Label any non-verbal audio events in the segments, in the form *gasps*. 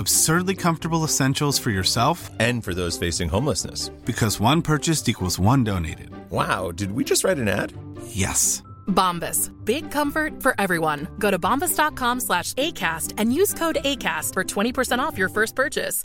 Absurdly comfortable essentials for yourself And for those facing homelessness. because one purchased equals one donated. Wow, did we just write an ad? Yes. Bombas. Big comfort for everyone. Go to bombas.com slash ACAST and use code ACAST for 20% off your first purchase.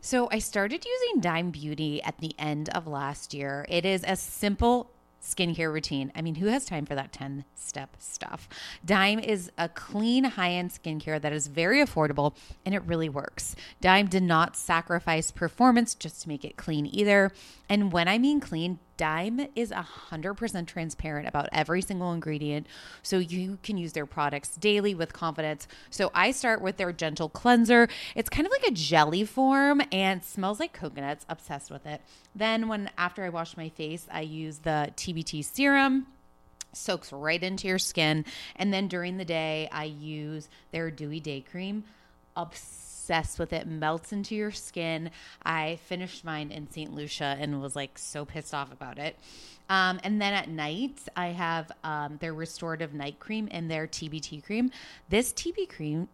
So I started using Dime Beauty at the end of last year. It is a simple skincare routine. I mean, who has time for that 10 step stuff? Dime is a clean, high end skincare that is very affordable and it really works. Dime did not sacrifice performance just to make it clean either. And when I mean clean, Dime is 100% transparent about every single ingredient, so you can use their products daily with confidence. So I start with their gentle cleanser. It's kind of like a jelly form and smells like coconuts. Obsessed with it. Then when after I wash my face, I use the TBT serum soaks right into your skin. And then during the day, I use their Dewy Day Cream. Obsessed with it, melts into your skin. I finished mine in St. Lucia and was like so pissed off about it. Um, and then at night, I have um, their restorative night cream and their TBT cream. This TB cream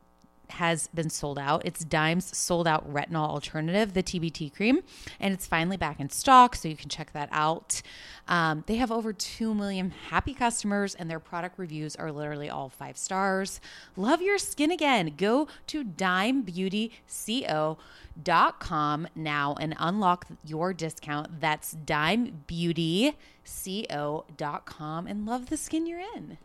has been sold out. It's Dime's sold out retinol alternative, the TBT cream, and it's finally back in stock, so you can check that out. Um, they have over 2 million happy customers, and their product reviews are literally all five stars. Love your skin again. Go to dimebeautyco.com now and unlock your discount. That's dimebeautyco.com and love the skin you're in.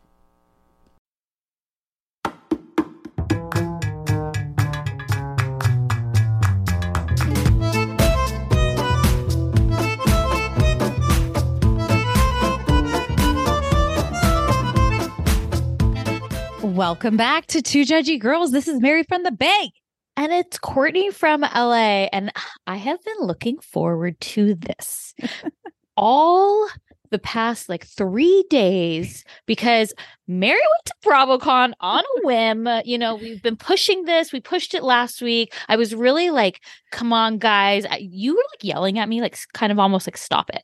Welcome back to Two Judgey Girls. This is Mary from the Bay. And it's Courtney from LA. And I have been looking forward to this *laughs* all the past like three days because Mary went to BravoCon on a whim. *laughs* You know, we've been pushing this. We pushed it last week. I was really like, come on, guys. You were like yelling at me, like kind of almost like, stop it.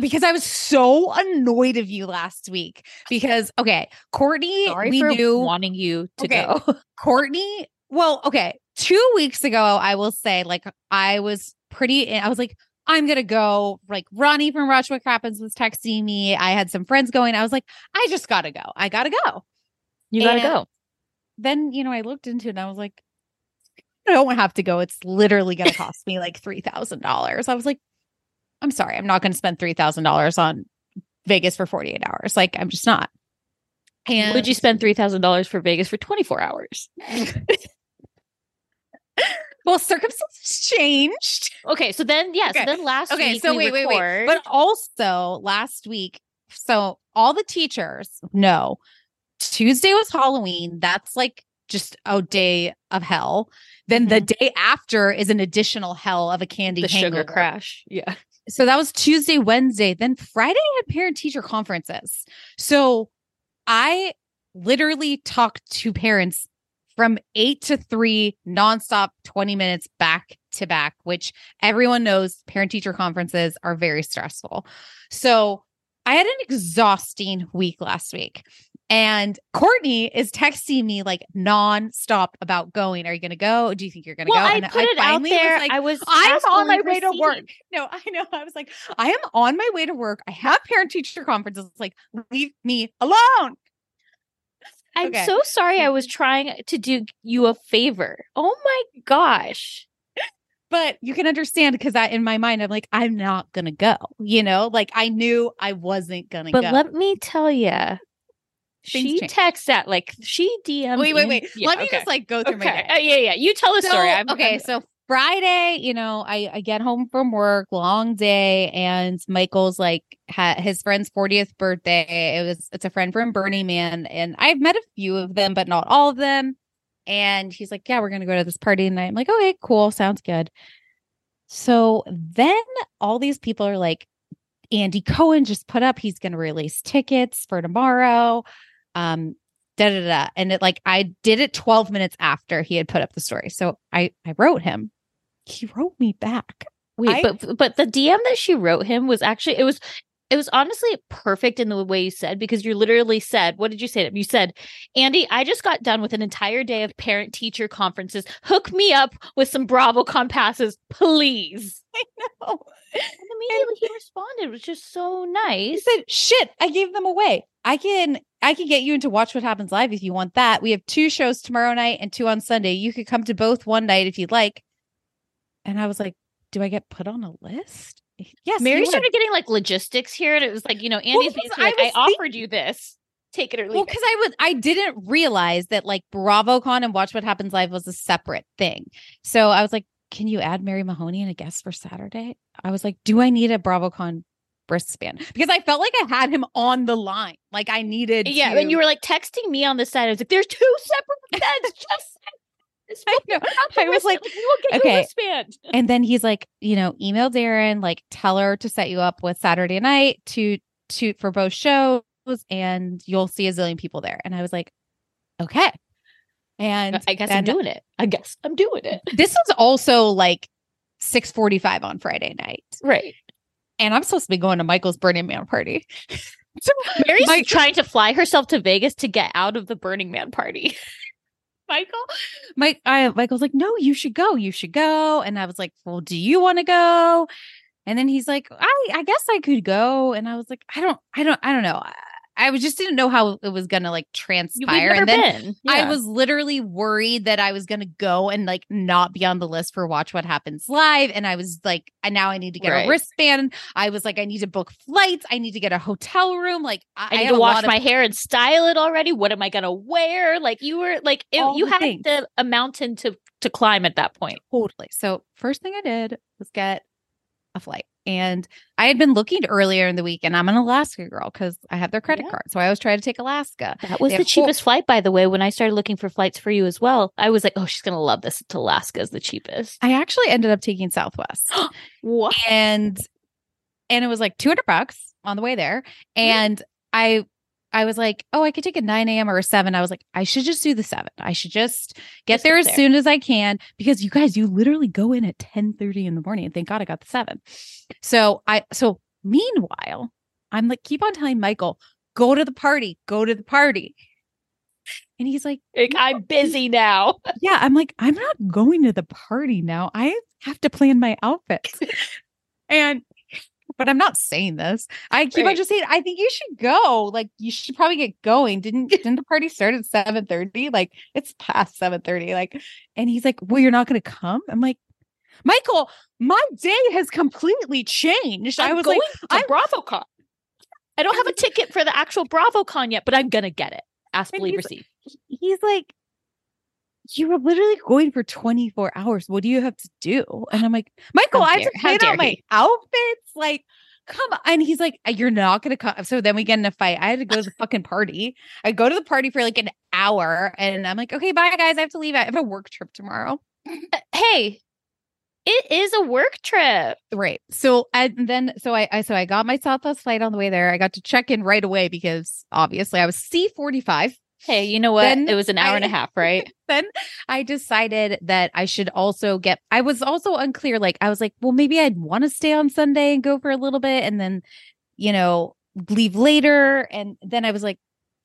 Because I was so annoyed of you last week. Because okay, Courtney, Sorry we knew wanting you to Okay. go. *laughs* Courtney. Well, okay, two weeks ago, I will say, like, I was pretty. I was like, I'm gonna go. Like, Ronnie from Watch What Crappens was texting me. I had some friends going. I was like, I just gotta go. I gotta go. You gotta And- go. Then you know, I looked into it and I was like, I don't have to go. It's literally gonna *laughs* cost me like three thousand dollars. I was like, I'm sorry, I'm not gonna spend three thousand dollars on Vegas for 48 hours. Like, I'm just not. And Would you spend $3,000 for Vegas for 24 hours? *laughs* well, circumstances changed. Okay, so then, yeah, Okay. so then last Okay, week so we wait, wait, record. wait. But also last week, so all the teachers know Tuesday was Halloween. That's like just a day of hell. Then the mm-hmm. day after is an additional hell of a candy the sugar crash. Yeah. So that was Tuesday, Wednesday. Then Friday I had parent teacher conferences. So I literally talked to parents from eight to three, nonstop, 20 minutes back to back, which everyone knows parent teacher conferences are very stressful. So I had an exhausting week last week. And Courtney is texting me like nonstop about going. Are you going to go? Do you think you're going to Well, go? I And put it out finally was there. like, I was I'm on my way to work. *laughs* No, I know. I was like, I am on my way to work. I have parent teacher conferences. Like, leave me alone. I'm Okay. so sorry. I was trying to do you a favor. Oh my gosh. But you can understand because I, in my mind, I'm like, I'm not gonna go. You know, like I knew I wasn't gonna But go. let me tell you, she change. texts that like she DM'd. wait, wait, wait. Yeah, let me okay. just like go through my day. Uh, yeah, yeah. You tell the So, story. I'm, okay, I'm- so Friday, you know, I, I get home from work, long day, and Michael's like ha- his friend's 40th birthday. It was it's a friend from Burning Man, and I've met a few of them, but not all of them. And he's like, Yeah, we're gonna go to this party tonight. I'm like, Okay, cool, sounds good. So then all these people are like, Andy Cohen just put up, he's gonna release tickets for tomorrow. Um, da da da. And it like I did it 12 minutes after he had put up the story. So I I wrote him. He wrote me back. Wait, I- but but the DM that she wrote him was actually it was it was honestly perfect in the way you said because you literally said, what did you say? to him? You said, Andy, I just got done with an entire day of parent teacher conferences. Hook me up with some BravoCon passes, please. *laughs* I know. And immediately he responded, which is so nice. He nice. said, "Shit, I gave them away. I can I can get you into Watch What Happens Live if you want that. We have two shows tomorrow night and two on Sunday. You could come to both one night if you'd like." And I was like, "Do I get put on a list?" Yes. Mary started getting like logistics here, and it was like, you know, Andy's basically I I, offered you this. Take it or leave Well, because I was I didn't realize that like BravoCon and Watch What Happens Live was a separate thing. So I was like, "Can you add Mary Mahoney and a guest for Saturday?" I was like, "Do I need a BravoCon wristband?" Because I felt like I had him on the line. Like I needed. Yeah, to- and you were like texting me on the side. I was like, "There's two separate beds." *laughs* Just I know. I was like, "We will get okay. And then he's like, you know, email Darren, like tell her to set you up with Saturday night to to for both shows, and you'll see a zillion people there. And I was like, okay. And I guess I'm doing it. I guess I'm doing it. this was also like 6:45 on Friday night. Right. And I'm supposed to be going to Michael's Burning Man party. *laughs* so Mary's Mike- trying to fly herself to Vegas to get out of the Burning Man party. *laughs* Michael, Mike, I Michael's like, no, you should go. You should go. And I was like, well, do you want to go? And then he's like, I, I guess I could go. And I was like, I don't, I don't, I don't know. I, was just didn't know how it was gonna like transpire. And then been. I was literally worried that I was gonna go and like not be on the list for Watch What Happens Live. And I was like, and now I need to get Right. a wristband. I was like, I need to book flights. I need to get a hotel room. Like I, I need to wash of- my hair and style it already. What am I gonna wear? Like you were like it, you had things. the, a mountain to to climb at that point. Totally. So first thing I did was get flight. And I had been looking earlier in the week, and I'm an Alaska girl because I have their credit Yeah. card. So I always try to take Alaska. That was They the have four- cheapest flight, by the way. When I started looking for flights for you as well, I was like, "Oh, she's gonna love this." To Alaska is the cheapest. I actually ended up taking Southwest. *gasps* What? and and it was like 200 bucks on the way there and i i was like oh i could take a 9 a.m or a 7 i was like i should just do the 7 i should just get Just there as there. soon as i can because you guys you literally go in at 10 30 in the morning and thank god i got the 7 so i so meanwhile i'm like keep on telling michael go to the party go to the party and he's like Like, I'm busy now. *laughs* yeah, I'm like, I'm not going to the party now. I have to plan my outfits. *laughs* and but I'm not saying this. I keep on just saying, I think you should go. Like you should probably get going. Didn't *laughs* didn't the party start at 7:30? Like it's past 7:30. Like, and he's like, Well, you're not gonna come? I'm like, Michael, my day has completely changed. I I'm was going like, to BravoCon. I don't have a ticket for the actual BravoCon yet, but I'm gonna get it. Ask, believe, receive. he's like, you were literally going for 24 hours. What do you have to do? And I'm like, Michael, I have to plan out my outfits. Like, come on. And he's like, uh, you're not going to come. So then we get in a fight. I had to go to the fucking party. I go to the party for like an hour and I'm like, okay, bye guys. I have to leave. I have a work trip tomorrow. Uh, hey, it is a work trip. Right. So and then so I, I so I got my Southwest flight on the way there. I got to check in right away because obviously I was C45. Hey, you know what? Then it was an hour and a half, right? *laughs* then I decided that I should also get I was also unclear like I was like well maybe I'd want to stay on Sunday and go for a little bit and then you know leave later and then I was like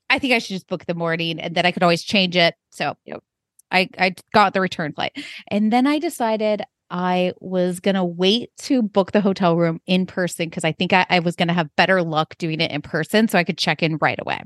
I think I should just book the morning and then I could always change it. So Yep. I, I got the return flight. And then I decided I was going to wait to book the hotel room in person because I think I, I was going to have better luck doing it in person so I could check in right away.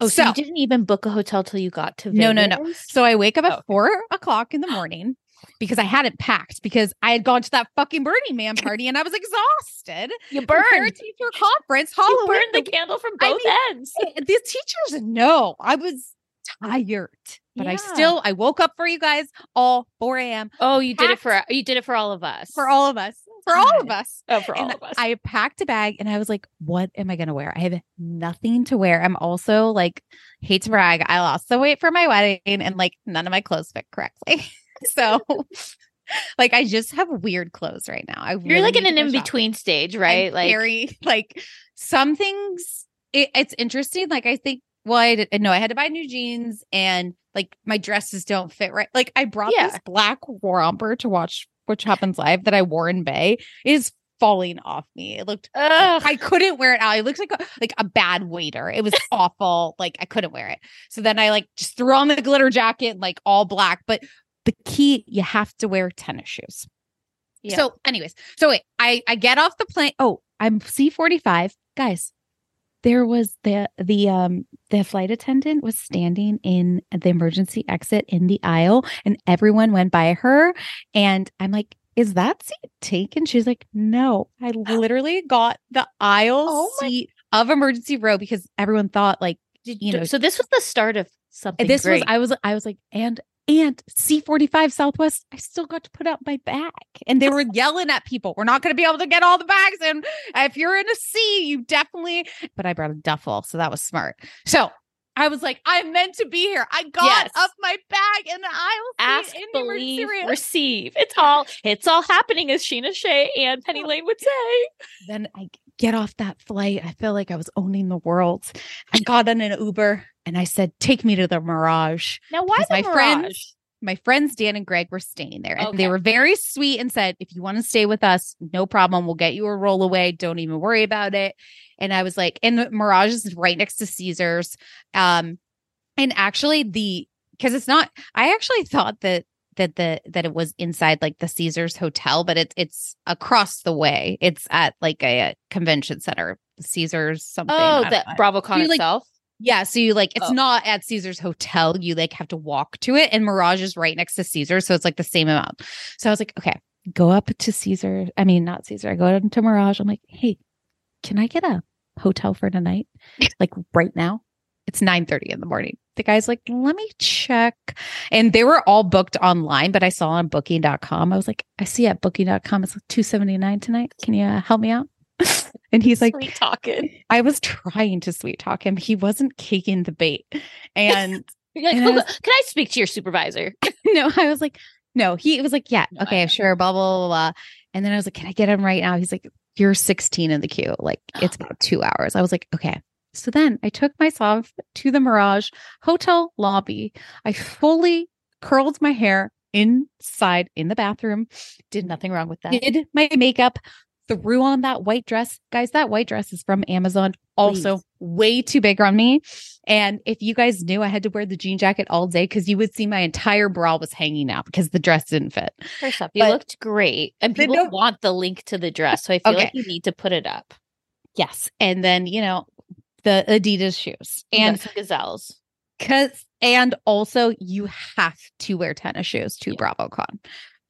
Oh, so, So- you didn't even book a hotel till you got to Vegas? No, no, no. So I wake up at Oh. four o'clock in the morning because I hadn't packed because I had gone to that fucking Burning Man *laughs* party and I was exhausted. You burned. teacher conference, You burned the candle from I both ends. Eh, the teachers know I was tired, but I still I woke up for you guys all 4 a.m. Oh, you did it for you did it for all of us. for all of us. For all of mm. us. Oh, for all And of us. I packed a bag and I was like, what am I going to wear? I have nothing to wear. I'm also like, hate to brag, I lost the weight for my wedding and like none of my clothes fit correctly. *laughs* so, *laughs* like, I just have weird clothes right now. I You're really like in an in between stage, I'm right? Like very *laughs* like some things. It, it's interesting. Like I think. Well, I did, no, I had to buy new jeans and like my dresses don't fit right. Like I brought Yeah. this black romper to watch Which Happens Live that I wore in Bay. is falling off me. It looked. Ugh. I couldn't wear it out. It looks like a, like a bad waiter. It was *laughs* awful. Like I couldn't wear it. So then I like just threw on the glitter jacket, like all black. But the key, you have to wear tennis shoes. Yeah. So, anyways, so wait, I I get off the plane. Oh, I'm C forty five, guys. There was the the um the flight attendant was standing in the emergency exit in the aisle, and everyone went by her. And I'm like, "Is that seat taken?" She's like, "No, I literally got the aisle Oh seat of emergency row because everyone thought like Did- you know- so this was the start of something. this great. was I was I was like and and C45 Southwest I still got to put out my bag and they were *laughs* yelling at people we're not going to be able to get all the bags and if you're in a C you definitely but I brought a duffel so that was smart so I was like I'm meant to be here I got Yes. up my bag in the aisle ask, in believe, receive. It's all it's all happening, as Scheana Shay and Penny Lane would say. then I get off that flight. I feel like I was owning the world. I got in an Uber and I said, "Take me to the Mirage." Now, why my Mirage? friends, my friends Dan and Greg were staying there, and Okay. they were very sweet and said, "If you want to stay with us, no problem. We'll get you a roll away. Don't even worry about it." And I was like, and the Mirage is right next to Caesars. Um, and actually, the because it's not. I actually thought that that the that it was inside like the Caesars hotel, but it's it's across the way. It's at like a, a convention center, Caesars something. Oh, know. BravoCon You, like, itself. Yeah, so you like it's Oh. not at Caesar's hotel. You like have to walk to it, and Mirage is right next to Caesar, so it's like the same amount. So I was like, okay, go up to Caesar. I mean, not Caesar. I go up to Mirage. I'm like, hey, can I get a hotel for tonight? *laughs* like right now? It's 9 30 in the morning. The guy's like, let me check. And they were all booked online, but I saw on booking.com. I was like, I see at booking.com it's like 279 tonight. Can you uh, help me out? *laughs* and he's like, Sweet talking. I was trying to sweet talk him. He wasn't caking the bait. *laughs* And *laughs* like, And I was- can I speak to your supervisor? no, I was like, no, he was like, yeah, No, okay, sure, blah, blah, blah, blah. And then I was like, can I get him right now? He's like, you're 16 in the queue. Like, *gasps* it's about two hours. I was like, okay. So then I took myself to the Mirage hotel lobby. I fully curled my hair inside in the bathroom, did Nothing wrong with that. did my makeup, threw on that white dress. Guys, that white dress is from Amazon. Also, Please. way too big on me. And if you guys knew I had to wear the jean jacket all day because you would see my entire bra was hanging out because the dress didn't fit. First off, you looked great, and people want the link to the dress, so I feel like you need to put it up. Yes. And then, you know, the Adidas shoes. And And gazelles. cause and also you have to wear tennis shoes to Yeah. BravoCon.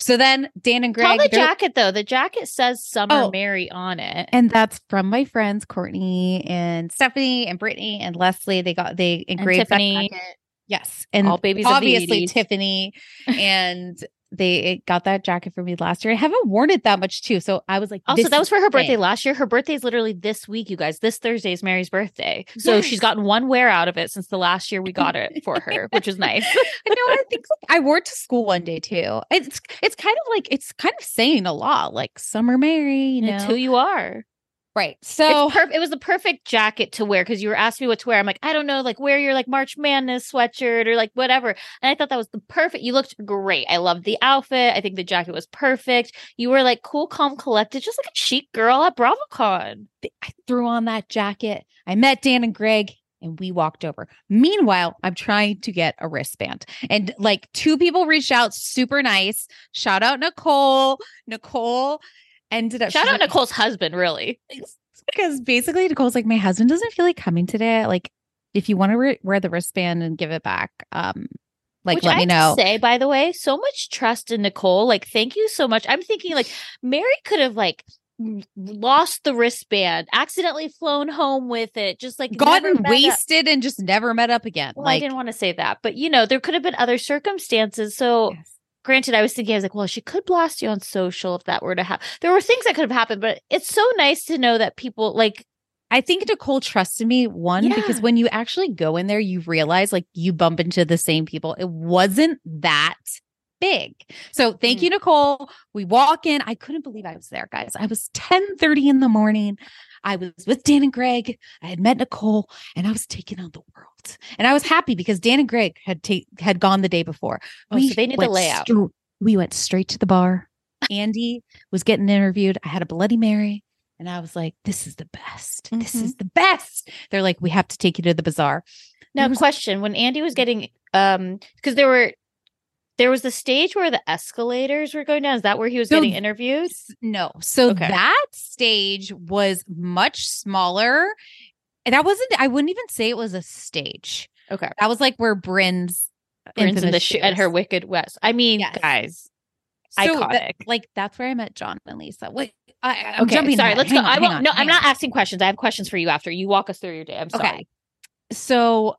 So then Dan and Greg Tell the jacket though. The jacket says Summer Oh. Mary on it. And that's from my friends Courtney and Stephanie and Brittany and Leslie. They got they engraved Tiffany. jacket. Yes, and All babies of the obviously 80s. Tiffany, *laughs* and they got that jacket for me last year. I haven't worn it that much too, so I was like, Also, that was for her birthday last year. Her birthday is literally this week, you guys. This Thursday is Mary's birthday. So she's gotten one wear out of it since the last year we got it *laughs* for her, which is nice. I know. I think like, I wore it to school one day too. It's it's kind of like it's kind of saying a lot, like Summer Mary, you know. It's who you are. Right. So perf- it was the perfect jacket to wear because you were asking me what to wear. I'm like, I don't know, like wear your like March Madness sweatshirt or like whatever. And I thought that was the perfect. You looked great. I loved the outfit. I think the jacket was perfect. You were like cool, calm, collected, just like a chic girl at BravoCon. I threw on that jacket. I met Dan and Greg and we walked over. Meanwhile, I'm trying to get a wristband. And like two people reached out, super nice. Shout out Nicole. Nicole ended up Shout out like- Nicole's husband, really. because basically Nicole's like, my husband doesn't feel like coming today. Like, if you want to re- wear the wristband and give it back, um, like Which let I me know. Say, by the way, so much trust in Nicole. Like, thank you so much. I'm thinking like Mary could have like lost the wristband, accidentally flown home with it, just like never Gotten met up. wasted and just never met up again. Well, I didn't want to say that, but you know, there could have been other circumstances. So, Yes. Granted, I was thinking, I was like, well, she could blast you on social if that were to happen. There were things that could have happened, but it's so nice to know that people like, I think Nicole trusted me one because when you actually go in there, you realize like you bump into the same people. It wasn't that big. So thank Mm. you, Nicole. We walk in. I couldn't believe I was there, guys. I was 10 30 in the morning. I was with Dan and Greg. I had met Nicole and I was taking on the world. And I was happy because Dan and Greg had ta- had gone the day before. oh, so they knew the layout. str- we went straight to the bar. Andy was getting interviewed. I had a Bloody Mary. And I was like, this is the best. This Mhm. is the best. They're like, we have to take you to the bazaar. Now, was- question: When Andy was getting, um, because there were, there was the stage where the escalators were going down. Is that where he was So getting interviewed? No. So Okay. that stage was much smaller. And that wasn't, I wouldn't even say it was a stage. Okay, That was like where Bryn's uh, Prince in the infamous sh- at her. Wicked West. I mean, Yes. guys, So that- iconic. like that's where I met John and Lisa. Wait, I, I'm okay, jumping. sorry. ahead. Let's Hang go. on, I won't. On, no, I'm not asking questions. I have questions for you after you walk us through your day. I'm sorry. Okay. So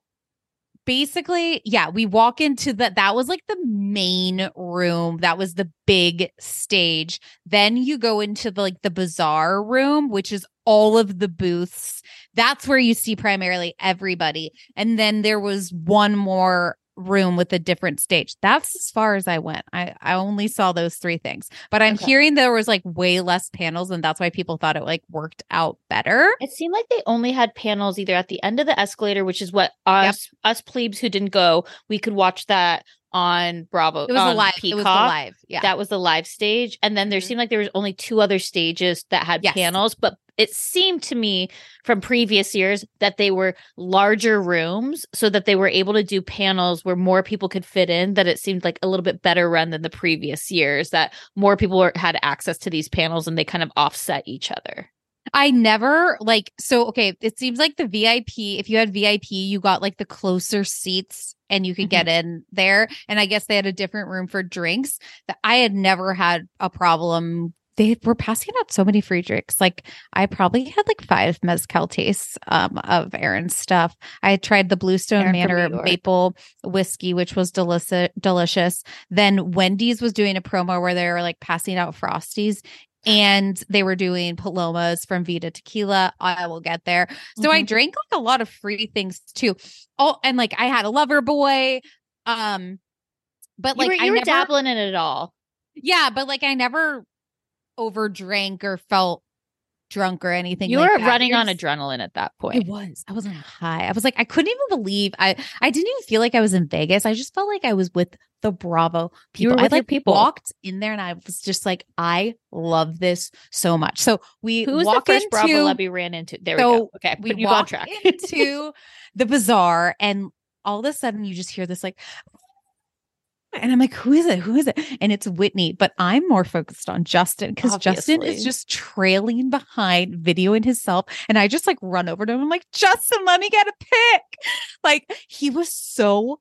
basically, yeah, we walk into the that was like the main room. That was the big stage. Then you go into the like the bazaar room, which is all of the booths. That's where you see primarily everybody. And then there was one more room with a different stage. That's as far as I went. I I only saw those three things. But I'm Okay. hearing there was like way less panels and that's why people thought it like worked out better. It seemed like they only had panels either at the end of the escalator, which is what us us plebes who didn't go, we could watch that on Bravo. It was a on live. It was the live. Yeah. That was the live stage. And then there Mhm. seemed like there was only two other stages that had Yes. panels, but it seemed to me from previous years that they were larger rooms so that they were able to do panels where more people could fit in that it seemed like a little bit better run than the previous years that more people were, had access to these panels and they kind of offset each other I never like so okay, it seems like the VIP, if you had VIP, you got like the closer seats and you could get in there. And I guess they had a different room for drinks. That I had never had a problem. They were passing out so many free drinks. Like I probably had like five mezcal tastes um, of Aaron's stuff. I had tried the Bluestone Aaron Manor maple whiskey, which was delicious. Delicious. Then Wendy's was doing a promo where they were like passing out frosties and they were doing palomas from Vita Tequila. I will get there. So I Mhm. drank like a lot of free things too. Oh, and like I had a lover boy. Um, but you like were, I you were never, dabbling in it all yeah, but like I never overdrank or felt drunk or anything. you like were that. running on Yours- adrenaline at that point. It was. I was on a high. I was like, I couldn't even believe I. I didn't even feel like I was in Vegas. I just felt like I was with the Bravo people. I like people. walked in there and I was just like, I love this so much. So we who was the first bravo into- ran into there we So go okay we you on track into *laughs* the bazaar and all of a sudden you just hear this like and I'm like, who is it? Who is it? And it's Whitney, but I'm more focused on Justin because Justin is just trailing behind, videoing himself. And I just like run over to him. I'm like, Justin, let me get a pic. Like he was so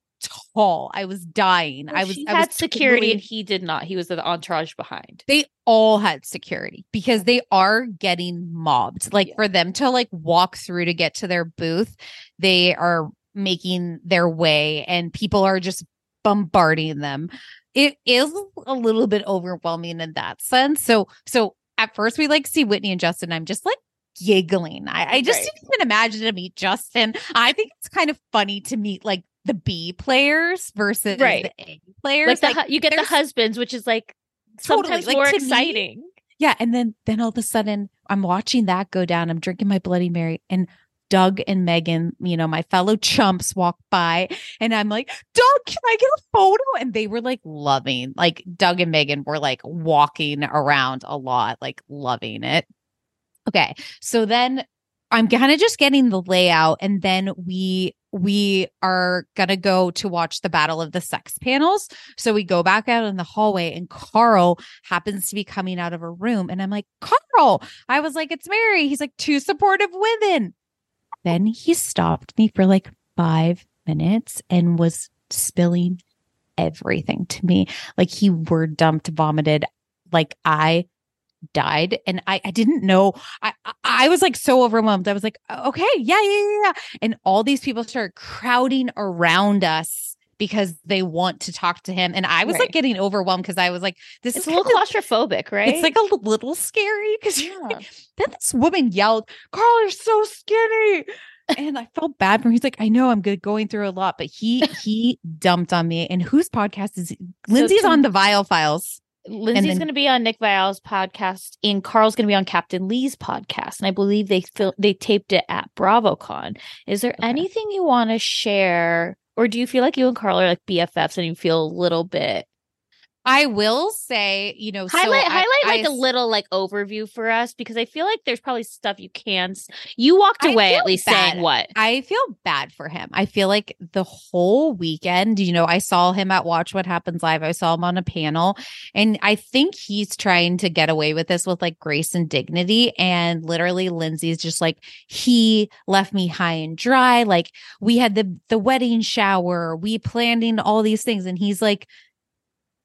tall. I was dying. I was she I had was security totally- and he did not he was the entourage behind they all had security because they are getting mobbed. Like Yeah. for them to like walk through to get to their booth, they are making their way and people are just bombarding them. It is a little bit overwhelming in that sense. So so at first we like see Whitney and Justin. I'm just like giggling. I, I just Right. didn't even imagine to meet Justin. I think it's kind of funny to meet like the B players versus Right. the A players. like, the, Like, you get the husbands which is like Totally, sometimes like, more me- exciting Yeah, and then then all of a sudden I'm watching that go down. I'm drinking my Bloody Mary, and Doug and Megan, you know, my fellow chumps, walk by, and I'm like, Doug, can I get a photo? And they were like loving, like Doug and Megan were like walking around a lot, like loving it. Okay, so then I'm kind of just getting the layout and then we we are going to go to watch the battle of the sex panels. So we go back out in the hallway and Carl happens to be coming out of a room and I'm like, "Carl." I was like, "It's Mary." He's like, "Two supportive women." Then he stopped me for like 5 minutes and was spilling everything to me. Like he word dumped, vomited. Like I died and I, I didn't know I, I was like so overwhelmed i was like okay yeah yeah yeah and all these people started crowding around us because they want to talk to him and i was Right. like getting overwhelmed because i was like this It's is a little kind of- claustrophobic, right? it's like a little scary because Yeah. then this woman yelled carl you're so skinny and i felt bad for him he's like i know i'm good going through a lot but he *laughs* he dumped on me and whose podcast is lindsay's to- on the Viall Files Lindsay's going to be on Nick Viall's podcast, and Carl's going to be on Captain Lee's podcast, and I believe they fil- they taped it at BravoCon. Is there Okay. anything you want to share, or do you feel like you and Carl are like BFFs, and you feel a little bit I will say, you know, highlight I- highlight I like a s- little like overview for us because I feel like there's probably stuff you can. s- You walked away at least bad. saying what? I feel bad for him. I feel like the whole weekend, you know, I saw him at Watch What Happens Live. I saw him on a panel, and I think he's trying to get away with this with like grace and dignity. And literally, Lindsay's just like, he left me high and dry. Like we had the the wedding shower, we planned in all these things, and he's like,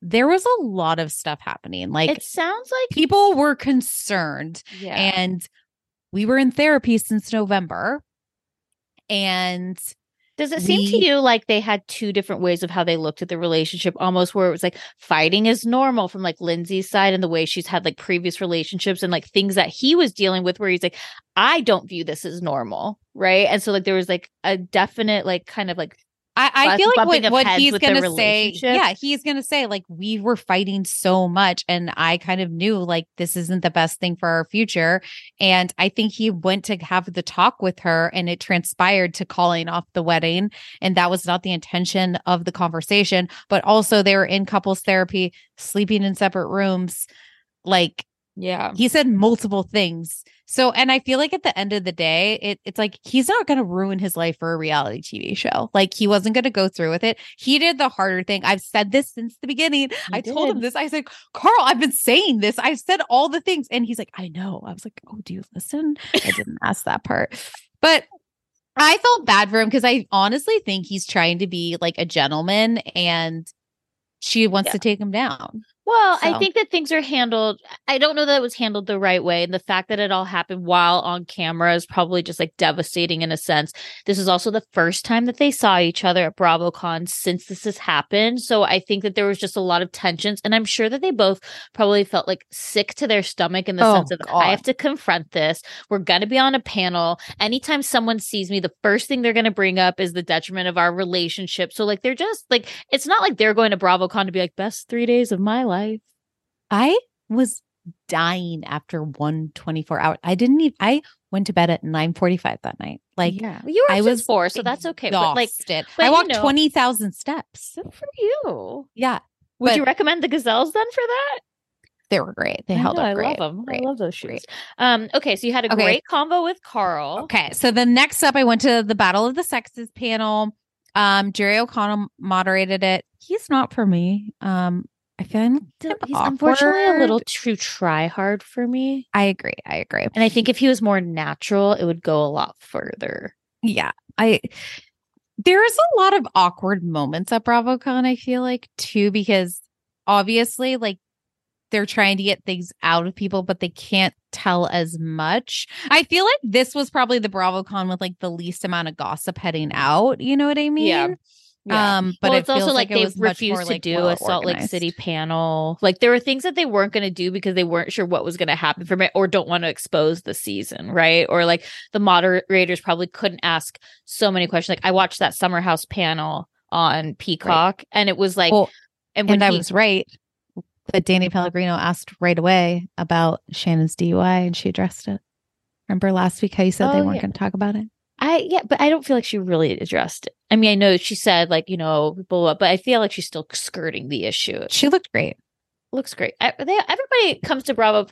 there was a lot of stuff happening. Like it sounds like people were concerned yeah. and we were in therapy since November. And Does it seem to you like they had two different ways of how they looked at the relationship, almost where it was like fighting is normal from like Lindsay's side and the way she's had like previous relationships and like things that he was dealing with, where he's like, I don't view this as normal. Right. And so like there was like a definite, like kind of like I, I feel like what, what he's gonna say, yeah, he's gonna say like we were fighting so much, and I kind of knew like this isn't the best thing for our future. And I think he went to have the talk with her, and it transpired to calling off the wedding, and that was not the intention of the conversation. But also, they were in couples therapy, sleeping in separate rooms, like yeah. he said multiple things. So, and I feel like at the end of the day, it, it's like he's not going to ruin his life for a reality TV show. Like he wasn't going to go through with it. He did the harder thing. I've said this since the beginning. I told him this. I said, Carl, I've been saying this. I've said all the things. And he's like, I know. I was like, oh, do you listen? I didn't *laughs* ask that part. But I felt bad for him because I honestly think he's trying to be like a gentleman and she wants Yeah. to take him down. Well, I think that things are handled. I don't know that it was handled the right way. And the fact that it all happened while on camera is probably just like devastating in a sense. This is also the first time that they saw each other at BravoCon since this has happened. So I think that there was just a lot of tensions. And I'm sure that they both probably felt like sick to their stomach in the Oh, sense of, God. I have to confront this. We're going to be on a panel. Anytime someone sees me, the first thing they're going to bring up is the detriment of our relationship. So, like, they're just like, it's not like they're going to BravoCon to be like, best three days of my life. I was dying after one 24 hour. I didn't even, I went to bed at 9 45 that night. Like, yeah, you were I was four, so that's okay. But like, but I you walked know- 20,000 steps. good for you. Yeah. Would But- you recommend the gazelles then for that? They were great. They I held know, up I great. love them. Great. I love those shoes. Great. Um, okay, so you had a Okay. great combo with Carl. Okay. So the next up, I went to the Battle of the Sexes panel. Um, Jerry O'Connell moderated it. He's not for me. Um, I him He's of unfortunately a little too try hard for me. I agree. I agree. And I think if he was more natural, it would go a lot further. Yeah. I there's a lot of awkward moments at BravoCon, I feel like, too, because obviously, like they're trying to get things out of people, but they can't tell as much. I feel like this was probably the BravoCon with like the least amount of gossip heading out. You know what I mean? Yeah. Um, but well, it it's also feels like, they refused to like, do well a Salt Lake. City panel. Like there were things that they weren't going to do because they weren't sure what was going to happen from it or don't want to expose the season, right? Or like the moderators probably couldn't ask so many questions. Like I watched that Summer House panel on Peacock, and it was like, Well, and when and I he- was right. But Danny Pellegrino asked right away about Shannon's DUI and she addressed it. Remember last week how you said they Oh, weren't yeah. going to talk about it? I yeah, but I don't feel like she really addressed it. I mean, I know she said like you know, blah, blah, but I feel like she's still skirting the issue. She looked great. looks great. I, they, everybody comes to Bravo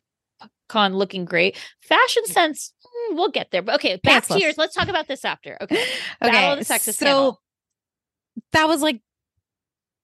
Con looking great. Fashion sense, mm, we'll get there. But okay, back to yours. Let's talk about this after. Okay. *laughs* Battle of the so panel. that was like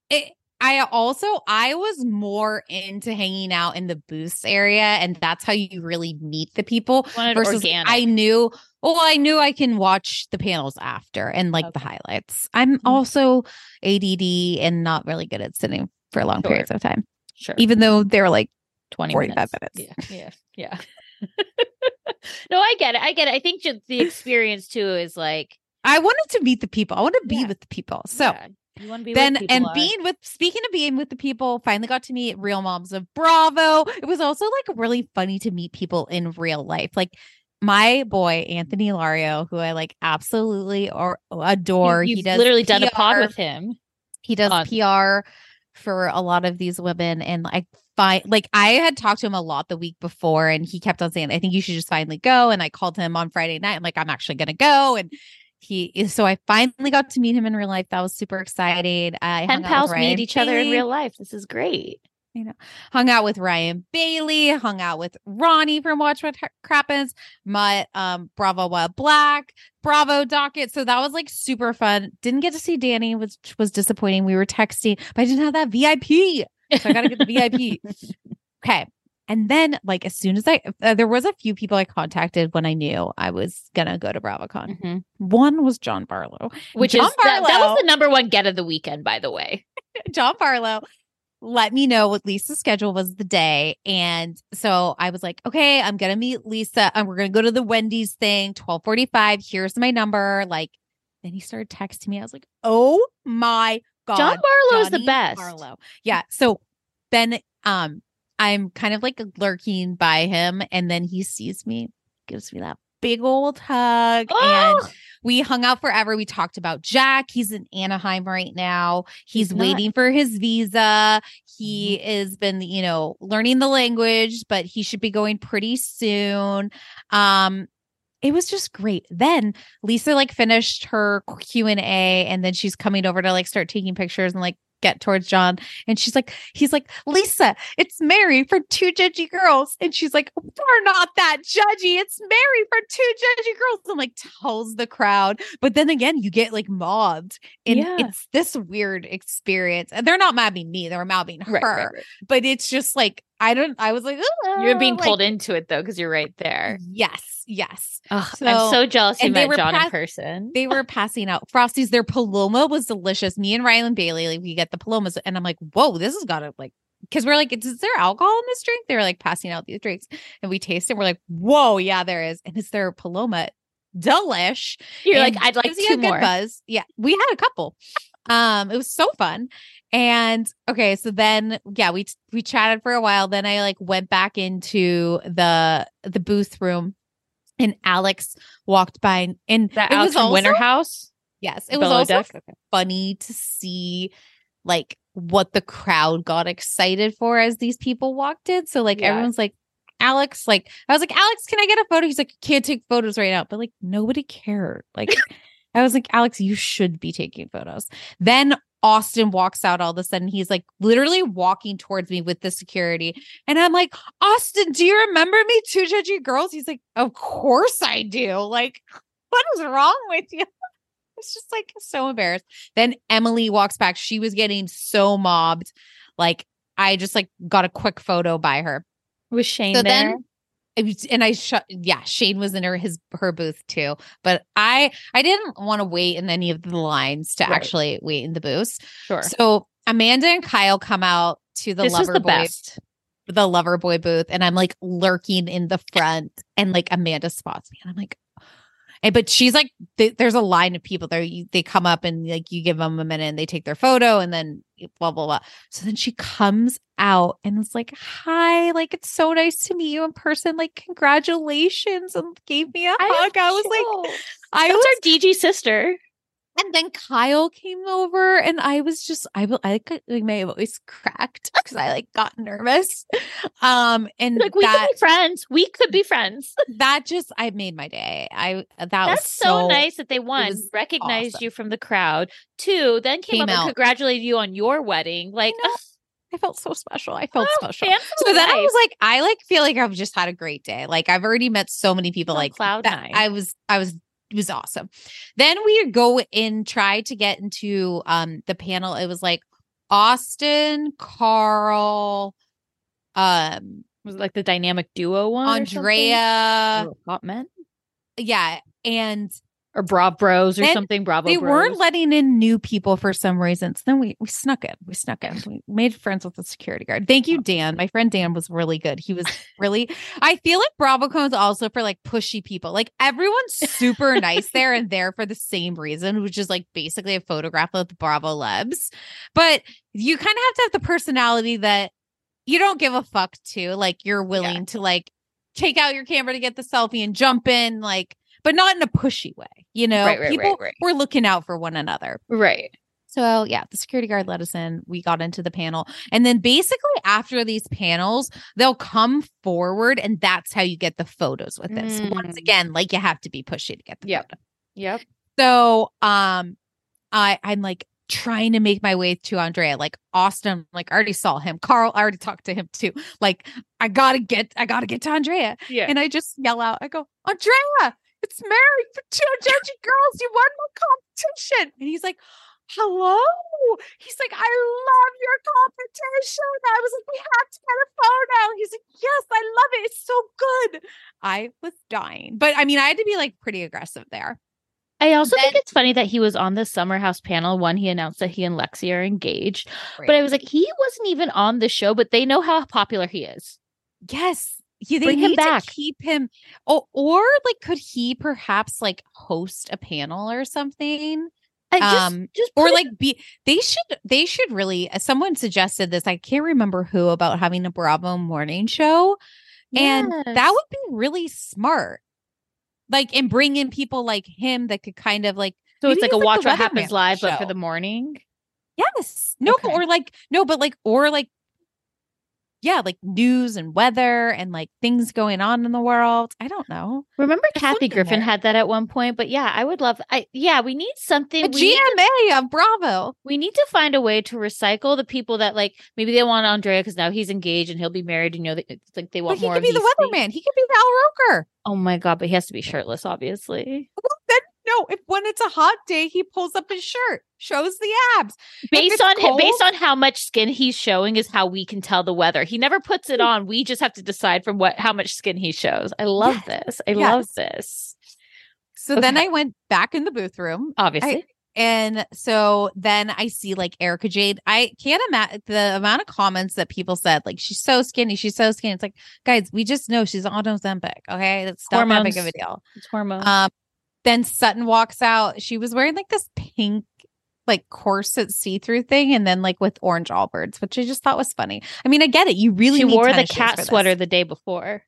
it I also I was more into hanging out in the booths area and that's how you really meet the people versus organic. I knew well I knew I can watch the panels after and like the highlights. I'm Mhm. also ADD and not really good at sitting for long Sure. periods of time sure. even though they're like 20 45 minutes. Yeah. Yeah. Yeah. *laughs* no, I get it. I get it. I think just the experience too is like I wanted to meet the people. I want to be Yeah. with the people. So yeah, you want to be then and are. being with speaking of being with the people finally got to meet real moms of bravo it was also like really funny to meet people in real life like my boy anthony lario who i like absolutely or adore you, he does literally done a pod with him. he does on- pr for a lot of these women and i find like i had talked to him a lot the week before and he kept on saying i think you should just finally go and i called him on friday night i'm like i'm actually gonna go and he is. so i finally got to meet him in real life that was super exciting i Pen hung out with pals meet each other in real life. This is great. Hung out with ryan bailey hung out with ronnie from watch what crappens met um bravo wild black bravo docket so that was like super fun didn't get to see danny which was disappointing we were texting but i didn't have that vip so I got to get the VIP. *laughs* Okay. And then, like, as soon as I, uh, there was a few people I contacted when I knew I was gonna go to BravoCon. One was John Barlow. Which John is that, that was the number one get of the weekend, by the way. *laughs* John Barlow let me know what Lisa's schedule was the day. And so I was like, okay, I'm gonna meet Lisa and we're gonna go to the Wendy's thing, 1245. Here's my number. Like, then he started texting me. I was like, oh my God. John Barlow is the best. Barlow. Yeah. So then um I'm kind of like lurking by him and then he sees me, gives me that big old hug Oh! and we hung out forever. We talked about Jack. He's in Anaheim right now. He's, He's not- waiting for his visa. He has been, you know, learning the language, but he should be going pretty soon. Um it was just great. Then Lisa like finished her Q&A and then she's coming over to like start taking pictures and like get towards John and she's like he's like Lisa it's Mary for two judgy girls. And she's like we're not that judgy. It's Mary for two judgy girls. And like tells the crowd. But then again you get like mobbed and Yeah. it's this weird experience. And they're not mobbing me they're mobbing her Right, right, right. but it's just like I don't I was like You're being like, pulled into it though, because you're right there. yes yes Ugh, So- I'm so jealous you and met John in person. they were passing out frosties. Their paloma was delicious. Me and Rylan Bailey, like we get the palomas, and I'm like, whoa, this has got to like, because we're like, is there alcohol in this drink? They were like passing out these drinks, and we taste it. We're like, whoa, yeah, there is, and it's their paloma, delish. You're and like, I'd like two a good more. Buzz. Yeah, we had a couple. Um, it was so fun. And okay, so then yeah, we we chatted for a while. Then I like went back into the the booth room, and Alex walked by, and, and That it Alex was also Winter House. yes, it was also deck? Funny to see like what the crowd got excited for as these people walked in. So like Yeah. everyone's like, Alex, like I was like, Alex, can I get a photo? He's like, You can't take photos right now. But like nobody cared. Like I was like, Alex, you should be taking photos. Then Austin walks out all of a sudden. He's like literally walking towards me with the security. And I'm like, Austin, do you remember me? Two judgy girls? He's like, Of course I do. Like, *laughs* what is wrong with you? *laughs* It's just like so embarrassed. Then Emily walks back. She was getting so mobbed. Like, I just like got a quick photo by her. Was Shane So there? then and I shut yeah, Shane was in her his her booth too. But I I didn't want to wait in any of the lines to Right. actually wait in the booths. sure. So Amanda and Kyle come out to the this lover the boy best. the Loverboy booth and I'm like lurking in the front and like Amanda spots me and I'm like and but she's like th- there's a line of people there. You, they come up and like you give them a minute and they take their photo and then blah blah blah. So then she comes out and it's like hi like it's so nice to meet you in person. Like congratulations and gave me a hug. I was like I That's was our DG sister. And then Kyle came over, and I was just I will I like, my voice cracked *laughs* because I like got nervous. Um, and Like we that could be friends. We could be friends. *laughs* that just I made my day. I that was That's so, nice that they one recognized awesome. you from the crowd. Two, then came, Came up out. and congratulated you on your wedding. Like, know. I felt so special. I felt Oh, special. So then I was like, I like feel like I've just had a great day. Like I've already met so many people. On like cloud nine. I was, I was, was awesome. Then we go in, try to get into um the panel. It was like Austin, Carl, um, was it like the dynamic duo one. Andrea, hot men yeah, and or Bravo Bros or Then something. Bravo. they weren't letting in new people for some reasons. Then we we snuck in. We snuck in. We made friends with the security guard. Thank you, oh. Dan. My friend Dan was really good. He was really. I feel like BravoCon's also for like pushy people. Like everyone's super *laughs* nice there and there for the same reason, which is like basically a photograph of the Bravolebs. But you kind of have to have the personality that you don't give a fuck to. Like you're willing to like take out your camera to get the selfie and jump in, like, but not in a pushy way. You know, Right, right, people right. were looking out for one another. right. So yeah, the security guard let us in. We got into the panel. And then basically after these panels, they'll come forward and that's how you get the photos with this. Once Mm. again, like you have to be pushy to get the Yep. photo. Yep. So um I I'm like trying to make my way to Andrea. Like Austin, like I already saw him. Carl, I already talked to him too. Like I gotta get I gotta get to Andrea. Yeah. And I just yell out, I go, Andrea, it's Mary for Two Judgey Girls. You won my competition. And he's like, Hello. He's like, I love your competition. I was like, we have to get a phone photo. He's like, Yes, I love it. It's so good. I was dying. But I mean, I had to be like pretty aggressive there. I also Then- think it's funny that he was on the Summer House panel when he announced that he and Lexi are engaged. But I was like, he wasn't even on the show, but they know how popular he is. Yes. Yeah, they Bring him back. keep him. Oh, or like, could he perhaps like host a panel or something? I just, um, just or it- like be they should they should really. uh, Someone suggested this. I can't remember who about having a Bravo morning show, and that would be really smart. Like, and bring in people like him that could kind of like so it's like a like watch what happens live, but for the morning. Yes. No, Okay. or like no, but like or like yeah, like news and weather and like things going on in the world. I don't know. Remember There's Kathy Griffin there. had that at one point, but yeah, I would love. I yeah, we need something. A we, need to, GMA of Bravo. we need to find a way to recycle the people that like maybe they want Andrea because now he's engaged and he'll be married. And you know, they, it's like they want But want he could be the these things. weatherman. He could be Al Roker. Oh my god! But he has to be shirtless, obviously. Well, then no, if when it's a hot day, he pulls up his shirt, shows the abs. Based on hi- based on how much skin he's showing is how we can tell the weather. He never puts it on. We just have to decide from what how much skin he shows. I love this. I love this. So then I went back in the booth room. Obviously, And so then I see like Erika Jayne. I can't imagine the amount of comments that people said, like, she's so skinny. She's so skinny. It's like, guys, we just know she's on Ozempic. Okay. That's not that big of a deal. it's hormones. Um, then Sutton walks out. She was wearing like this pink, like corset see through thing, and then like with orange allbirds, which I just thought was funny. I mean, I get it. You really she wore the cat sweater the day before.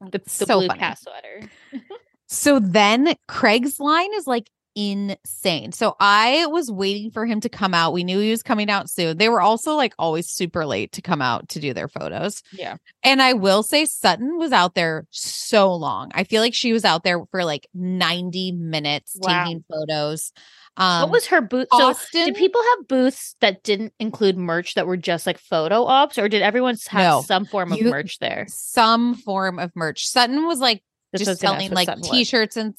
The, the So blue funny. cat sweater. *laughs* So then Craig's line is like insane. So I was waiting for him to come out. We knew he was coming out soon. They were also like always super late to come out to do their photos. Yeah. And I will say Sutton was out there so long. I feel like she was out there for like 90 minutes Wow. taking photos. Um what was her booth? So did people have booths that didn't include merch that were just like photo ops, or did everyone have No. some form of You- merch there? some form of merch. Sutton was like was just selling like t-shirts and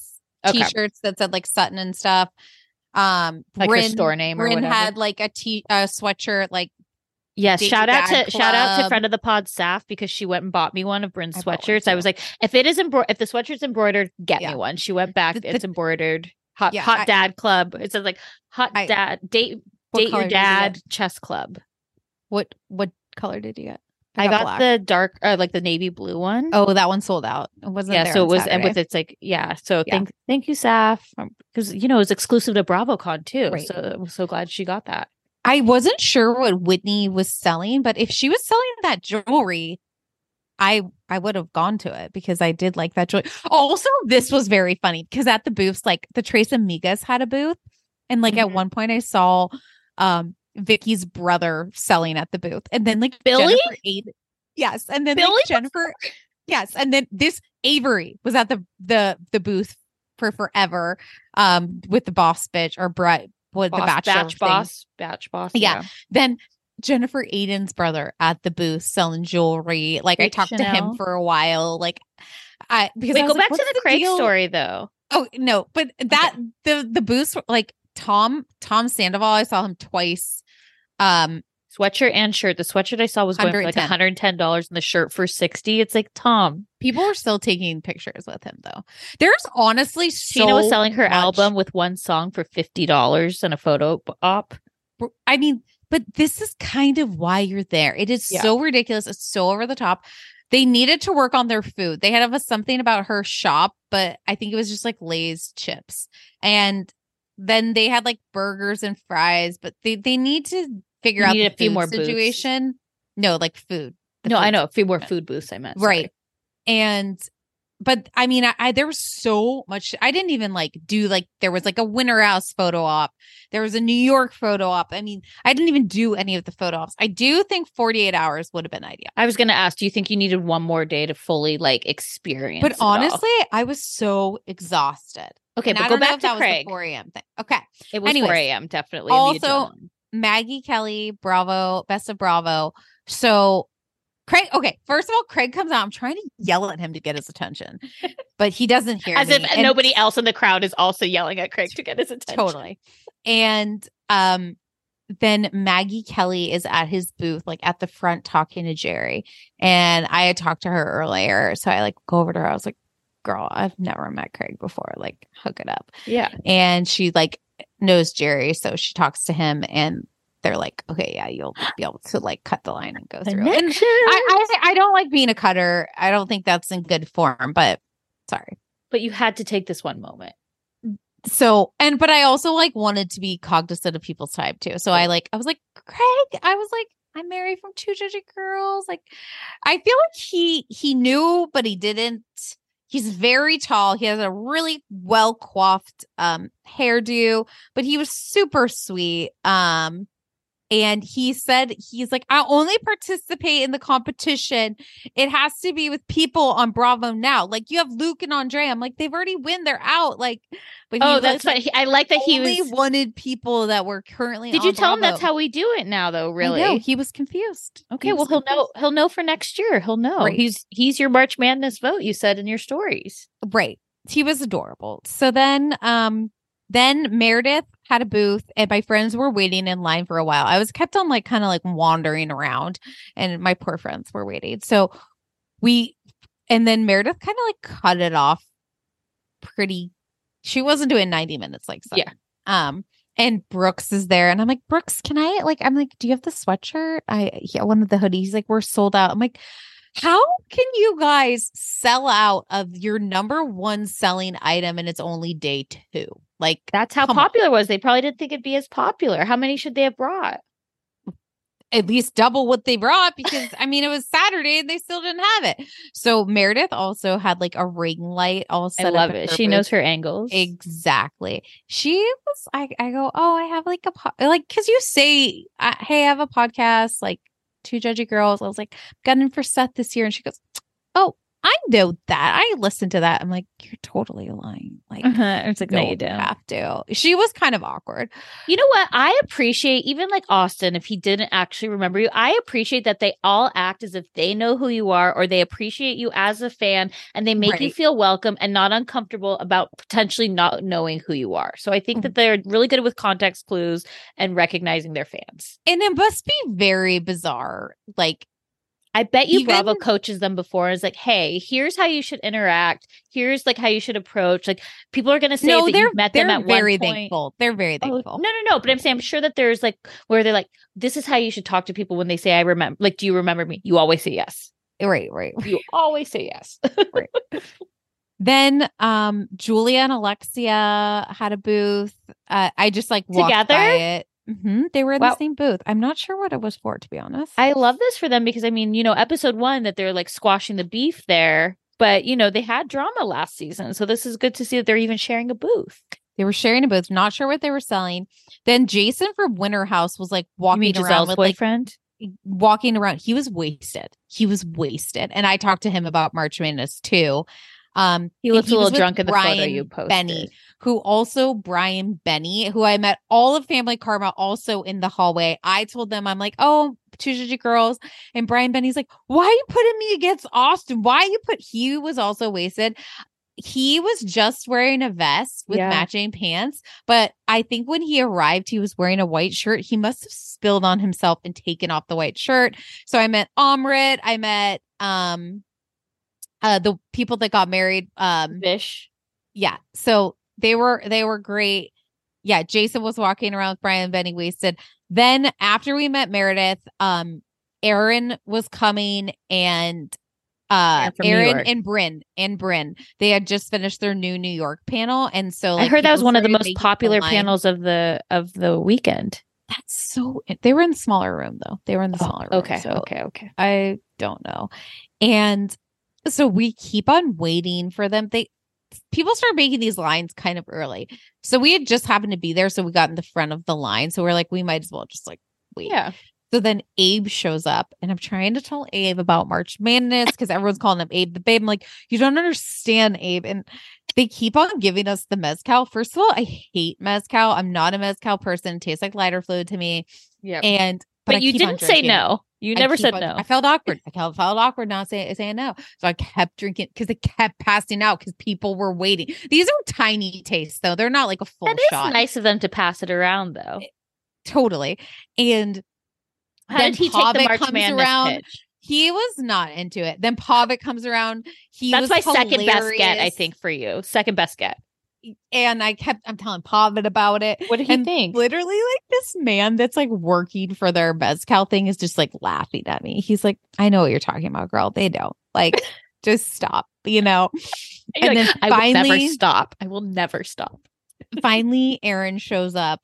Okay. t-shirts that said like Sutton and stuff. Um Like Bryn- store name or Bryn whatever. had like a t a sweatshirt like Yes, Date shout out to shout out to friend of the pod Saf because she went and bought me one of Bryn's I sweatshirts. I was like, if it is embro- if the sweatshirt's embroidered, get Yeah. me one. She went back, The- the- it's embroidered. Hot Yeah, hot I- dad club. It says like hot I- dad date date your did you get? dad chess club. what what color did you get? I got the dark uh, like the navy blue one. Oh, that one sold out. It wasn't yeah, so it was and with it's like yeah. So Yeah. thank thank you, Saf, because you know it was exclusive to BravoCon too. Right. So I'm so glad she got that. I wasn't sure what Whitney was selling, but if she was selling that jewelry, I I would have gone to it because I did like that jewelry. Also, this was very funny because at the booths, like the Trace Amigas had a booth, and like at Mhm. one point I saw um Vicky's brother selling at the booth, and then like Billy? Jennifer yes, and then like, Jennifer, yes, and then this Avery was at the the the booth for forever, um, with the boss bitch or Brett, the Boss, bachelor batch thing. boss, batch boss. Yeah. then Jennifer Aydin's brother at the booth selling jewelry. Like I talked to him for a while. Like I because Wait, I go like, back to "What's the Craig deal?" story though. Oh no, but that the the booth like Tom Tom Sandoval. I saw him twice. Um, Sweatshirt and shirt. The sweatshirt I saw was going for like $110. $110 and the shirt for 60. It's like, Tom. people are still taking pictures with him though. There's honestly so Scheana was selling her much- album with one song for $50 and a photo op. I mean, but this is kind of why you're there. It is Yeah. so ridiculous. It's so over the top. They needed to work on their food. They had a, something about her shop, but I think it was just like Lay's chips. And then they had like burgers and fries, but they, they need to figure They out the a few food more booths. situation. No, like food. No, I know. A few more food booths I meant. sorry. Right. And but I mean, I, I there was so much. I didn't even like do like there was like a Winter House photo op. There was a New York photo op. I mean, I didn't even do any of the photo ops. I do think 48 hours would have been ideal. I was going to ask, do you think you needed one more day to fully like experience? But it all? honestly, I was so exhausted. okay, And but I go don't know back if to that Craig. was the 4 a.m. thing. Okay. it was anyways, 4 a.m. definitely. also- Maggie Kelly, Bravo, Best of Bravo. So Craig, okay, first of all, Craig comes out. I'm trying to yell at him to get his attention, but he doesn't hear as me. if And- nobody else in the crowd is also yelling at Craig to get his attention. totally. And um then Maggie Kelly is at his booth, like at the front talking to Jerry. And I had talked to her earlier. So I like go over to her. I was like, girl, I've never met Craig before. Like, hook it up. Yeah. And she like knows Jerry. So she talks to him and they're like, okay, yeah, you'll be able to like cut the line and go through. And I, I I don't like being a cutter. I don't think that's in good form, but sorry. but you had to take this one moment. so and but i also like wanted to be cognizant of people's time too so i like i was like craig i was like i'm married from Two Judgey Girls like i feel like he he knew but he didn't he's very tall he has a really well coiffed um hairdo but he was super sweet um and he said he's like i only participate in the competition it has to be with people on bravo now like you have luke and andre i'm like they've already win they're out like but Oh, that's. He- I like that he only was. wanted people that were currently Did you tell him that's how we do it now, though? Really? know, he was confused Okay, He well was he'll know. He'll know for next year. He'll know. Right. He's he's your March Madness vote. You said in your stories. right he was adorable so then um then meredith had a booth and my friends were waiting in line for a while i was kept on like kind of like wandering around and my poor friends were waiting so we and then meredith kind of like cut it off pretty she wasn't doing 90 minutes like some. Yeah. um and Brooks is there, and I'm like, Brooks, can I like? I'm like, do you have the sweatshirt? I yeah, one of the hoodies. He's like, we're sold out. I'm like, how can you guys sell out of your number one selling item and it's only day two? Like That's how Come on. popular was. They probably didn't think it'd be as popular. How many should they have brought? at least double what they brought because I mean it was Saturday and they still didn't have it. So Meredith also had like a ring light all set I love it. She booth. knows her angles. Exactly. She was. I. I go. Oh, I have like a po-, like because you say, "Hey, I have a podcast." Like Two Judgey Girls. I was like, got in for Seth this year, and she goes, "Oh, I know that. I listened to that." I'm like, "You're totally lying." Like, Uh-huh. It's like, no, you don't don't. have to. She was kind of awkward. You know what? I appreciate even like Austin, if he didn't actually remember you, I appreciate that they all act as if they know who you are or they appreciate you as a fan and they make you feel welcome and not uncomfortable about potentially not knowing who you are. So I think that they're really good with context clues and recognizing their fans. And it must be very bizarre. Like, I bet you Bravo coaches them before and is like, hey, here's how you should interact. Here's like how you should approach. Like people are gonna say no, that they're you've met they're them at very one point. thankful. They're very Oh, thankful. no, no, no. But I'm saying I'm sure that there's like where they're like, this is how you should talk to people when they say I remember. Like, do you remember me? You always say yes. Right, right. You always say yes. right. *laughs* Then um Julia and Alexia had a booth. Uh, I just like walked Together? by it. Hmm They were in Wow. the same booth. I'm not sure what it was for, to be honest. I love this for them because I mean, you know, episode one that they're like squashing the beef there, but you know, they had drama last season. So this is good to see that they're even sharing a booth. they were sharing a booth. Not sure what they were selling. Then Jason from Winter House was like walking around with like boyfriend? walking around. He was wasted. He was wasted. And I talked to him about March Madness too. Um, He looks a little drunk in the photo Brian you posted. Benny, who also Brian Benni, who I met all of Family Karma also in the hallway. I told them, I'm like, oh, Two Judgey Girls. And Brian Benni's like, why are you putting me against Austin? Why you put he was also wasted. He was just wearing a vest with Yeah. matching pants, but I think when he arrived, he was wearing a white shirt. He must have spilled on himself and taken off the white shirt. So I met Amrit. I met um uh the people that got married. Um Vish. yeah so they were they were great yeah jason was walking around with brian benni wasted then after we met meredith um erin was coming and uh Erin and bryn and bryn they had just finished their new new york panel and so I heard that was one of the most popular line. panels of the of the weekend. that's so they were in the smaller room though they were in the Oh, smaller room okay, so okay, okay. I don't know. And so we keep on waiting for them. They people start making these lines kind of early. So we had just happened to be there. So we got in the front of the line. So we're like, we might as well just like wait. Yeah. So then Abe shows up and I'm trying to tell Abe about March Madness because everyone's calling him Abe the Babe. I'm like, you don't understand, Abe. And they keep on giving us the mezcal. First of all, I hate mezcal. I'm not a mezcal person. It tastes like lighter fluid to me. Yeah. And But, I you didn't say no. You never said on- no. I felt awkward. I felt, felt awkward not saying saying no. So I kept drinking because it kept passing out because people were waiting. These are tiny tastes though; they're not like a full That is shot. nice of them to pass it around though. Eh, totally. And How then did he take the Pavit March comes Madness around. pitch? he was not into it. Then Pavit comes around. He That's was my second best get, I think, for you. Second best get. And I kept I'm telling Pavit about it. What did he and think? Literally, like this man that's like working for their mezcal thing is just like laughing at me. He's like, I know what you're talking about, girl. They don't. Like, *laughs* just stop, you know? You're and like, then I will never finally- stop. I will never stop. Finally, Erin shows up.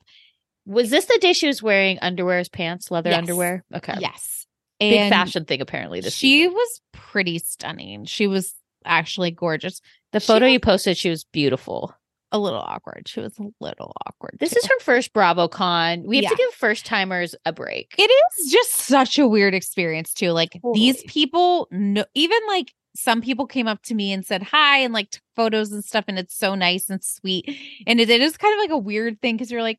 Was this the day she was wearing underwear as pants, leather Yes. underwear? Okay. Yes. Big And fashion thing apparently this She season. was pretty stunning. She was actually gorgeous. The photo was- you posted, she was beautiful. A little awkward. She was a little awkward. This too. is her first BravoCon. We have to give first timers a break. it is just such a weird experience too like these people no even like some people came up to me and said hi and like took photos and stuff and it's so nice and sweet and it, it is kind of like a weird thing because you're like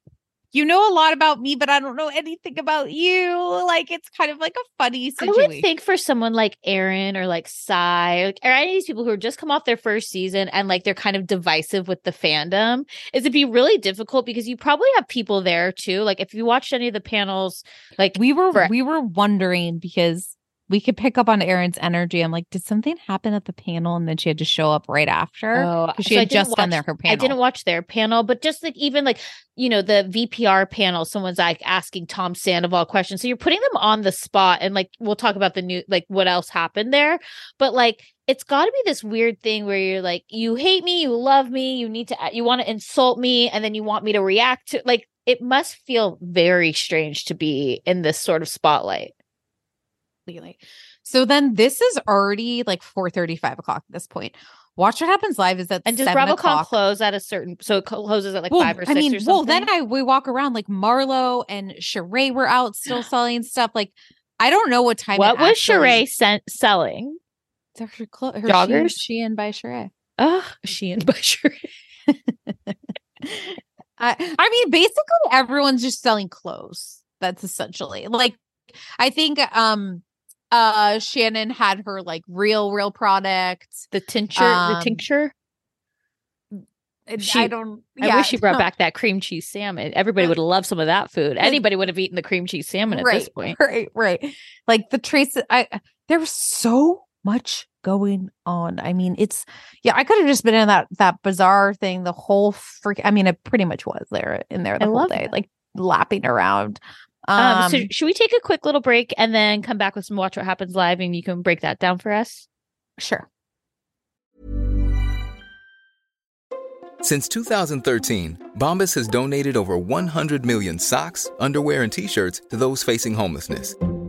you know a lot about me but i don't know anything about you like it's kind of like a funny I would think for someone like Erin or like Sai like, or any of these people who are just come off their first season and like they're kind of divisive with the fandom, is it'd be really difficult because you probably have people there too. Like if you watched any of the panels, like we were for- we were wondering because we could pick up on Erin's energy. I'm like, did something happen at the panel? And then she had to show up right after. Oh, she so had just done watch- their her panel. I didn't watch their panel, but just like even like you know the VPR panel, someone's like asking Tom Sandoval questions, so you're putting them on the spot, and like we'll talk about the new like what else happened there, but like it's got to be this weird thing where you're like you hate me, you love me, you need to uh, you want to insult me, and then you want me to react to like it must feel very strange to be in this sort of spotlight. So then this is already like 4 5 o'clock at this point. Watch What Happens Live is at And does 7 BravoCon o'clock. close at a certain so it closes at like Well, five or six I mean, or something? well, then I we walk around like Marlo and Sheree were out still *gasps* selling stuff. Like I don't know what time. what it was actually- Sheree sent selling? It's clo- her Joggers? She, and by Sheree. Oh, she and by Sheree. *laughs* I I mean, basically everyone's just selling clothes. That's essentially like I think um uh Shannon had her like real real product. The tincture, Um, the tincture. She- I don't. I wish she brought back that cream cheese salmon. Everybody would love some of that food. Anybody would have eaten the cream cheese salmon at right, this point. Right, right. Like the trace. I there was so much going on. I mean, it's yeah. I could have just been in that that bizarre thing the whole freak. I mean, it pretty much was there in there the I whole day, that. like lapping around. Um, Um, so should we take a quick little break and then come back with some watch what happens live and you can break that down for us? sure. Since 2013, Bombas has donated over 100 million socks, underwear, and t shirts to those facing homelessness.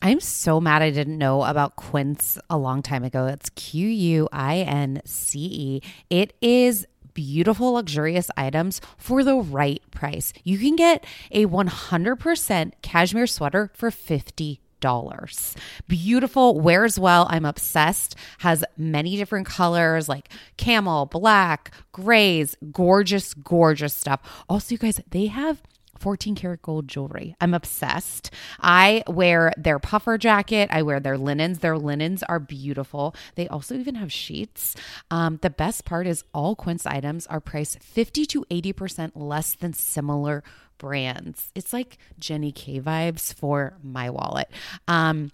I'm so mad I didn't know about Quince a long time ago. It's Q U I N C E. It is beautiful, luxurious items for the right price. You can get a 100% cashmere sweater for 50 dollars. Beautiful, wears well. I'm obsessed. Has many different colors like camel, black, grays, gorgeous, gorgeous stuff. Also, you guys, they have 14 karat gold jewelry. I'm obsessed. I wear their puffer jacket. I wear their linens. Their linens are beautiful. They also even have sheets. Um, the best part is all Quince items are priced 50 to 80% less than similar brands. It's like Jenny K vibes for my wallet. Um,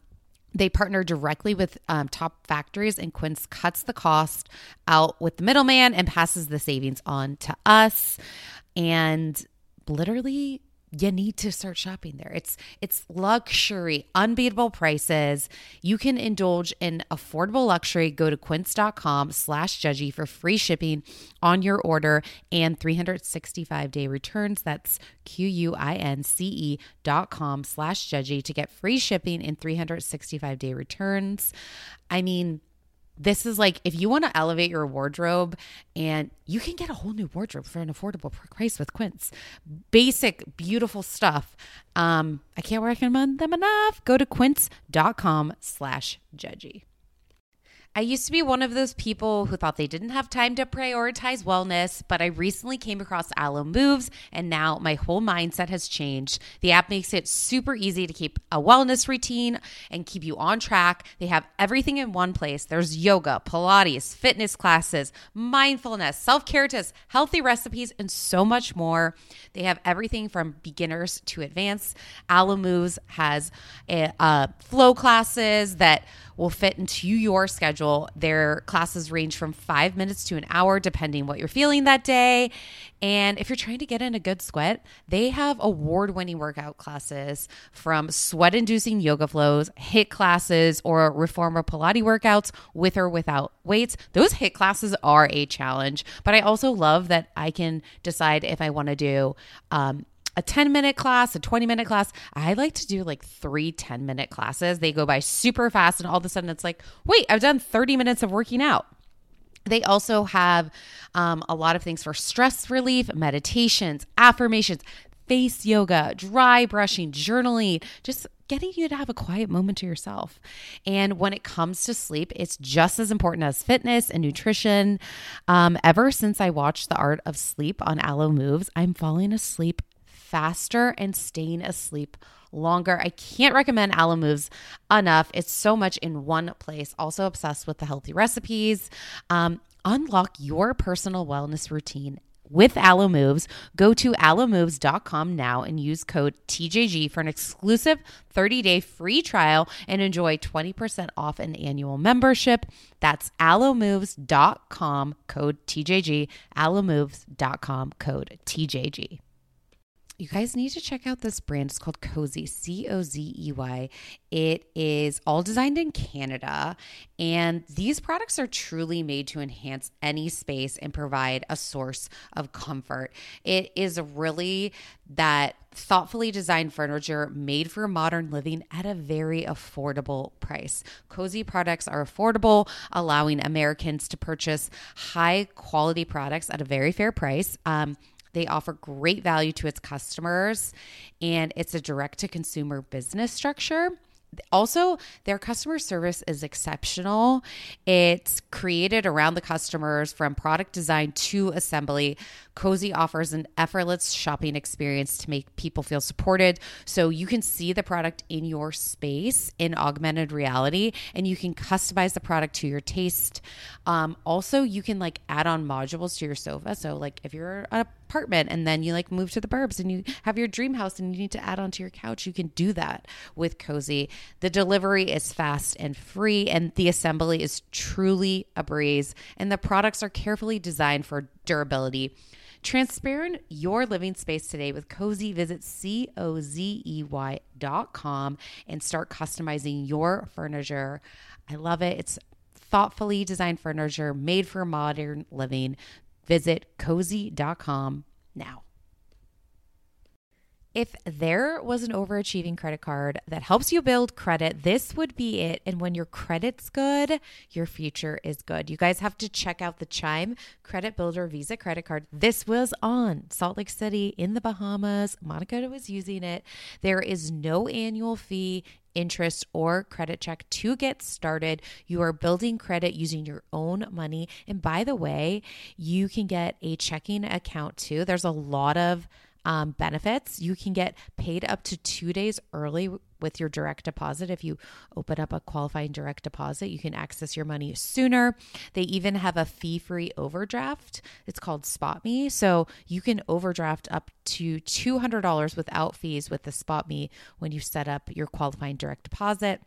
they partner directly with um, top factories, and Quince cuts the cost out with the middleman and passes the savings on to us. And literally you need to start shopping there. It's it's luxury, unbeatable prices. You can indulge in affordable luxury. Go to quince.com slash judgy for free shipping on your order and 365 day returns. That's Q-U-I-N-C-E dot com slash judgy to get free shipping and 365 day returns. I mean, this is like if you want to elevate your wardrobe and you can get a whole new wardrobe for an affordable price with Quince. Basic, beautiful stuff. Um, I can't recommend them enough. Go to quince.com slash judgy. I used to be one of those people who thought they didn't have time to prioritize wellness, but I recently came across Alo Moves and now my whole mindset has changed. The app makes it super easy to keep a wellness routine and keep you on track. They have everything in one place. There's yoga, Pilates, fitness classes, mindfulness, self care tips, healthy recipes, and so much more. They have everything from beginners to advanced. Alo Moves has a, uh, flow classes that will fit into your schedule. Their classes range from five minutes to an hour, depending what you're feeling that day. And if you're trying to get in a good sweat, they have award winning workout classes from sweat inducing yoga flows, HIIT classes, or reformer Pilates workouts with or without weights. Those HIIT classes are a challenge, but I also love that I can decide if I want to do um, a 10 minute class, a 20 minute class. I like to do like three 10 minute classes. They go by super fast, and all of a sudden it's like, wait, I've done 30 minutes of working out. They also have um, a lot of things for stress relief, meditations, affirmations, face yoga, dry brushing, journaling, just getting you to have a quiet moment to yourself. And when it comes to sleep, it's just as important as fitness and nutrition. Um, ever since I watched The Art of Sleep on Alo Moves, I'm falling asleep faster and staying asleep longer. I can't recommend Alo Moves enough. It's so much in one place. Also obsessed with the healthy recipes. Um, unlock your personal wellness routine with Alo Moves. Go to alomoves.com now and use code TJG for an exclusive 30-day free trial and enjoy 20% off an annual membership. That's alomoves.com code TJG, alomoves.com code TJG you guys need to check out this brand. It's called Cozey, C O Z E Y. It is all designed in Canada, and these products are truly made to enhance any space and provide a source of comfort. It is really that thoughtfully designed furniture made for modern living at a very affordable price. Cozey products are affordable, allowing Americans to purchase high quality products at a very fair price. Um, they offer great value to its customers, and it's a direct to consumer business structure. Also, their customer service is exceptional. It's created around the customers from product design to assembly. Cozey offers an effortless shopping experience to make people feel supported. So you can see the product in your space in augmented reality and you can customize the product to your taste. Um, also, you can like add on modules to your sofa. So, like if you're an apartment and then you like move to the burbs and you have your dream house and you need to add on to your couch, you can do that with Cozey. The delivery is fast and free, and the assembly is truly a breeze. And the products are carefully designed for durability. Transparent your living space today with Cozey. Visit C O Z E Y dot com and start customizing your furniture. I love it. It's thoughtfully designed furniture made for modern living. Visit cozey.com now. If there was an overachieving credit card that helps you build credit, this would be it. And when your credit's good, your future is good. You guys have to check out the Chime Credit Builder Visa credit card. This was on Salt Lake City in the Bahamas. Monica was using it. There is no annual fee interest or credit check to get started. You are building credit using your own money. And by the way, you can get a checking account too. There's a lot of um, benefits. You can get paid up to two days early with your direct deposit. If you open up a qualifying direct deposit, you can access your money sooner. They even have a fee free overdraft. It's called Spot Me. So you can overdraft up to $200 without fees with the Spot Me when you set up your qualifying direct deposit.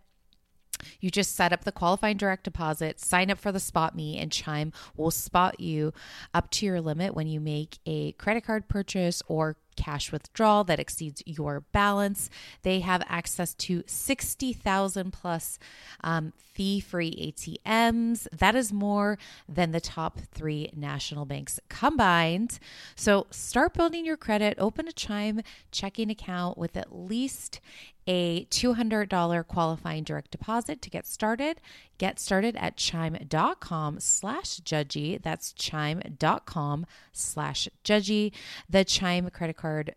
You just set up the qualifying direct deposit, sign up for the Spot Me, and Chime will spot you up to your limit when you make a credit card purchase or cash withdrawal that exceeds your balance. They have access to 60,000 plus um, fee free ATMs. That is more than the top three national banks combined. So start building your credit. Open a Chime checking account with at least a $200 qualifying direct deposit to get started. Get started at chime.com slash judgy. That's chime.com slash judgy. The Chime credit card card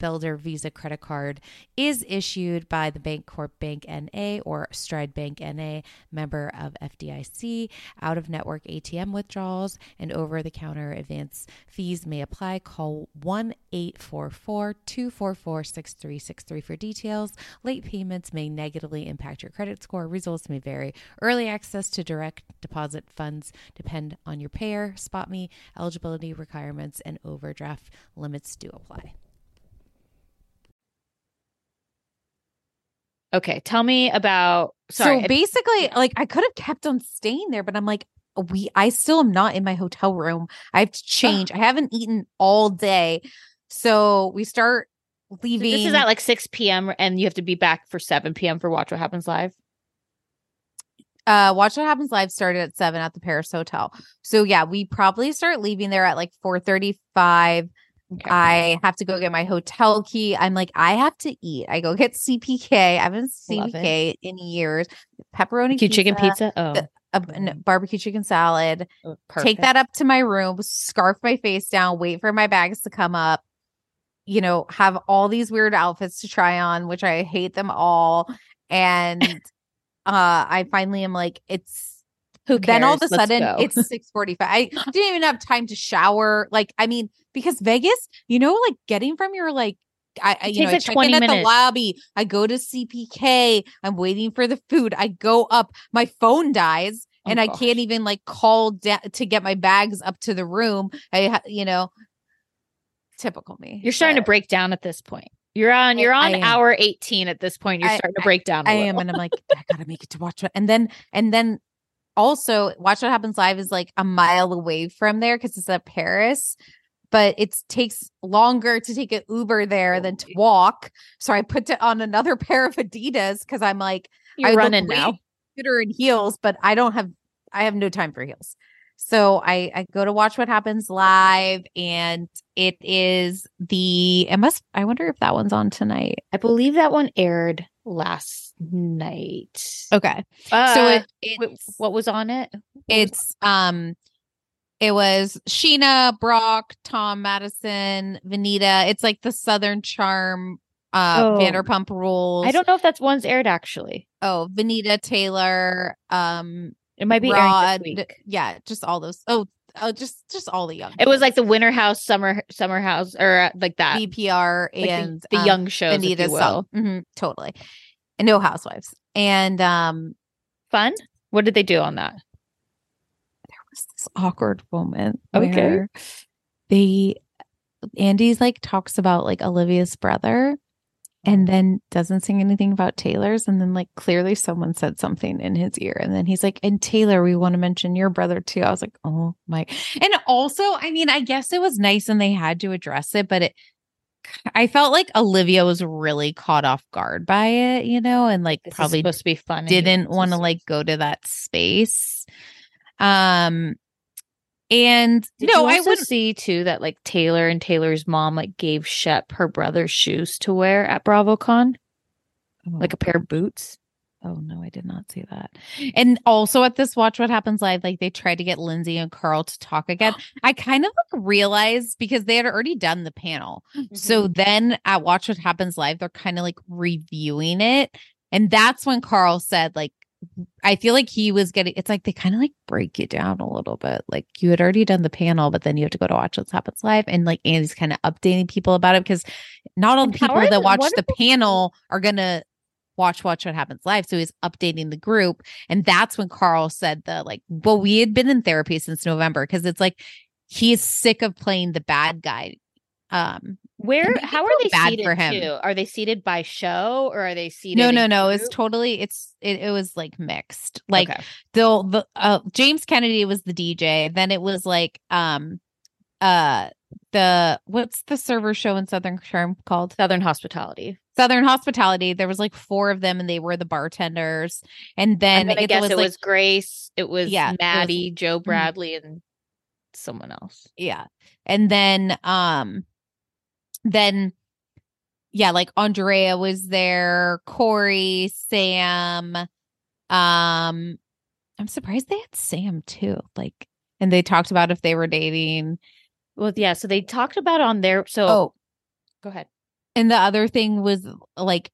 Builder Visa credit card is issued by the Bancorp Bank NA or Stride Bank NA, member of FDIC. Out of network ATM withdrawals and over the counter advance fees may apply. Call 1 844 244 6363 for details. Late payments may negatively impact your credit score. Results may vary. Early access to direct deposit funds depend on your payer. Spot me, eligibility requirements, and overdraft limits do apply. Okay, tell me about. Sorry, So basically, like I could have kept on staying there, but I'm like, we. I still am not in my hotel room. I have to change. I haven't eaten all day, so we start leaving. this is at like 6 p.m. and you have to be back for 7 p.m. for Watch What Happens Live. uh watch what happens live started at seven at the paris hotel so yeah we probably start leaving there at like 4.35 Okay. i have to go get my hotel key. I'm like i have to eat. I go get *laughs* cpk i haven't cpk in years. Pepperoni Cute chicken pizza. Oh, a, a barbecue chicken salad. Oh, take that up to my room scarf my face down wait for my bags to come up you know have all these weird outfits to try on which i hate them all. And uh i finally am like it's Who then all of a? Let's sudden go. it's 6:45. I didn't even have time to shower. Like, I mean, because Vegas, you know, like getting from your like I, I you know, I check 20 in at the lobby. I go to CPK. I'm waiting for the food. I go up. My phone dies, Oh, and I can't even like call da- to get my bags up to the room. I, you know, typical me. You're starting to break down at this point. You're on. You're on hour 18 at this point. You're I- starting to break down. I I am, and I'm like, I gotta make it to watch it. And then, and then also watch what happens live is like a mile away from there because it's at Paris, but it takes longer to take an Uber there than to walk. So I put it on another *laughs* pair of Adidas because I'm like, I You're look running now. cuter in heels, but I don't have, I have no time for heels. So I I go to watch what happens live, and it is the it must. I wonder if that one's on tonight. I believe that one aired last night. Okay, Uh, so it, it's what was on it? What it's um it was Scheana, Brock, Tom Madison, Venita. It's like the Southern Charm uh Oh. Vanderpump rules. I don't know if that's one's aired actually. oh, Venita Taylor, um It might be Rod. Yeah, just all those. Oh, oh just just all the young. It was like the Winter House, Summer Summer House, or uh, like that. VPR like the- and the, um, young shows, if Venita you will. Mhm, totally. And no housewives. And um Fun. What did they do on that? There was this awkward moment Okay. where they Andy's like talks about like Olivia's brother and then doesn't sing anything about Taylor's and then like clearly someone said something in his ear and then he's like and Taylor we want to mention your brother too. I was like, "Oh my." And also, I mean, I guess it was nice and they had to address it, but it I felt like Olivia was really caught off guard by it, you know, and like This probably supposed to be funny. didn't want to like go to that space. Um and Did no, I wouldn't see too that like Taylor and Taylor's mom like gave Shep her brother's shoes to wear at BravoCon, like a pair of boots. Oh no, I did not see that. And also at this Watch What Happens Live, like they tried to get Lindsay and Carl to talk again. *gasps* I kind of like realized because they had already done the panel. So Mm-hmm. then at Watch What Happens Live, they're kind of like reviewing it. And that's when Carl said, like, I feel like he was getting it's like they kind of like break you down a little bit. Like you had already done the panel, but then you have to go to Watch What Happens Live. And like Andy's kind of updating people about it because not all the people that watch the the- panel are gonna watch watch what happens live so he's updating the group and that's when carl said the like well we had been in therapy since november because it's like he's sick of playing the bad guy um Where? How are they bad seated for him. too? Are they seated by show or are they seated? no no no it's totally it's it, it was like mixed like Okay. the the uh james kennedy was the dj then it was like um uh the what's the server show in southern charm called Southern Hospitality. Southern hospitality there was like four of them and they were the bartenders and then gonna guess was it like was Grace. It was Yeah, it was- Maddie, Joe Bradley, and someone else. yeah and then um then yeah like andrea was there corey sam um i'm surprised they had sam too like and they talked about if they were dating Well, yeah. So they talked about on their. So oh go ahead. And the other thing was like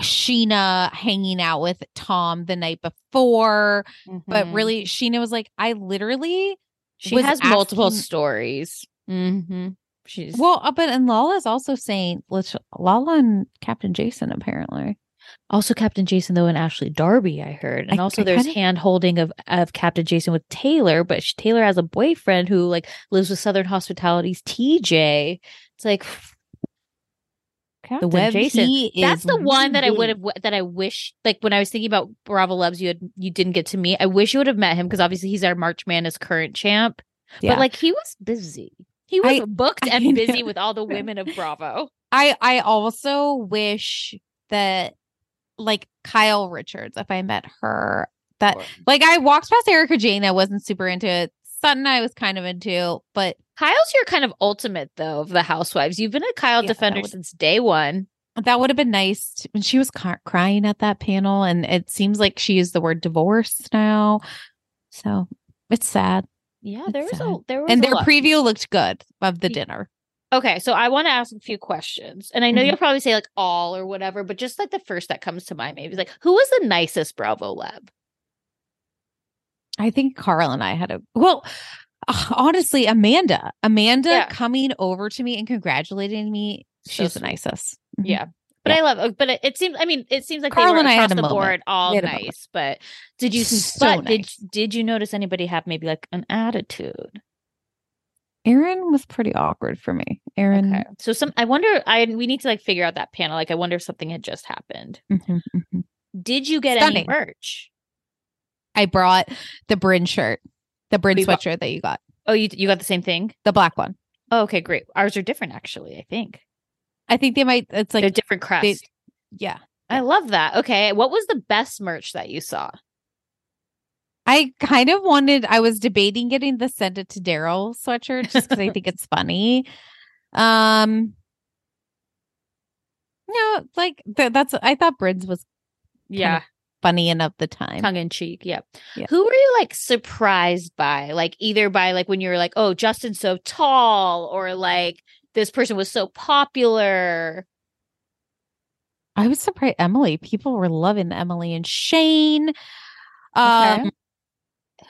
scheana hanging out with tom the night before but Mhm. really scheana was like i literally she has multiple stories. Mm-hmm. She's well uh, but and lala's also saying let's lala and captain jason apparently also Captain Jason though and Ashley Darby. I heard, and I- also I there's kinda- hand holding of of Captain Jason with Taylor, but she, Taylor has a boyfriend who like lives with Southern Hospitality's TJ. It's like the web Jason. he That's the one that I would have that I wish like when I was thinking about Bravolebs you had you didn't get to meet. I wish you would have met him because obviously he's our March Madness current champ. Yeah. But like he was busy. He was I- booked *laughs* I and busy know. with all the women of Bravo. I I also wish that like Kyle Richards, if I met her, that like I walked past Erika Jayne, I wasn't super into it. Sutton, I was kind of into, but Kyle's your kind of ultimate though of the housewives. You've been a Kyle Yeah, defender would- since day one. that would have been nice. And she was ca- crying at that panel, and it seems like she used the word divorce now, so it's sad. Yeah, It's there was a there was And their lot. preview looked good of the dinner. Okay, so I want to ask a few questions. And I know Mhm. you'll probably say like all or whatever, but just like the first that comes to mind maybe like who was the nicest Bravoleb? I think Carl and I had a well. *laughs* Honestly, Amanda, Amanda Yeah. coming over to me and congratulating me, she's the nicest. Mhm. Yeah. But I love uh, but it, it seems I mean it seems like Carl and I had a the moment. board all nice, but did you So but did nice. did you notice anybody have maybe like an attitude? Erin was pretty awkward for me. Erin, Okay. So some I wonder I we need to like figure out that panel. Like I wonder if something had just happened. Mhm, mhm. Did you get Stunning. any merch? I brought the Bryn shirt, the Bryn You bought- sweatshirt that you got, Oh, you you got the same thing? the black one. Oh, okay, great. Ours are different actually, I think. I think they might. It's like They're different crust. they- yeah. I love that. Okay. What was the best merch that you saw? I kind of wanted. I was debating getting the send it to Daryl sweatshirt just because I think it's *laughs* funny. Um, no, like th- that's. I thought Bryn's was Yeah. Funny enough the time. Tongue in cheek. Yep. Yeah. Who were you like surprised by? Like either by like when you were like, oh, Justin's so tall, or like this person was so popular. I was surprised. Emily, people were loving Emily and Shane. Um, Okay.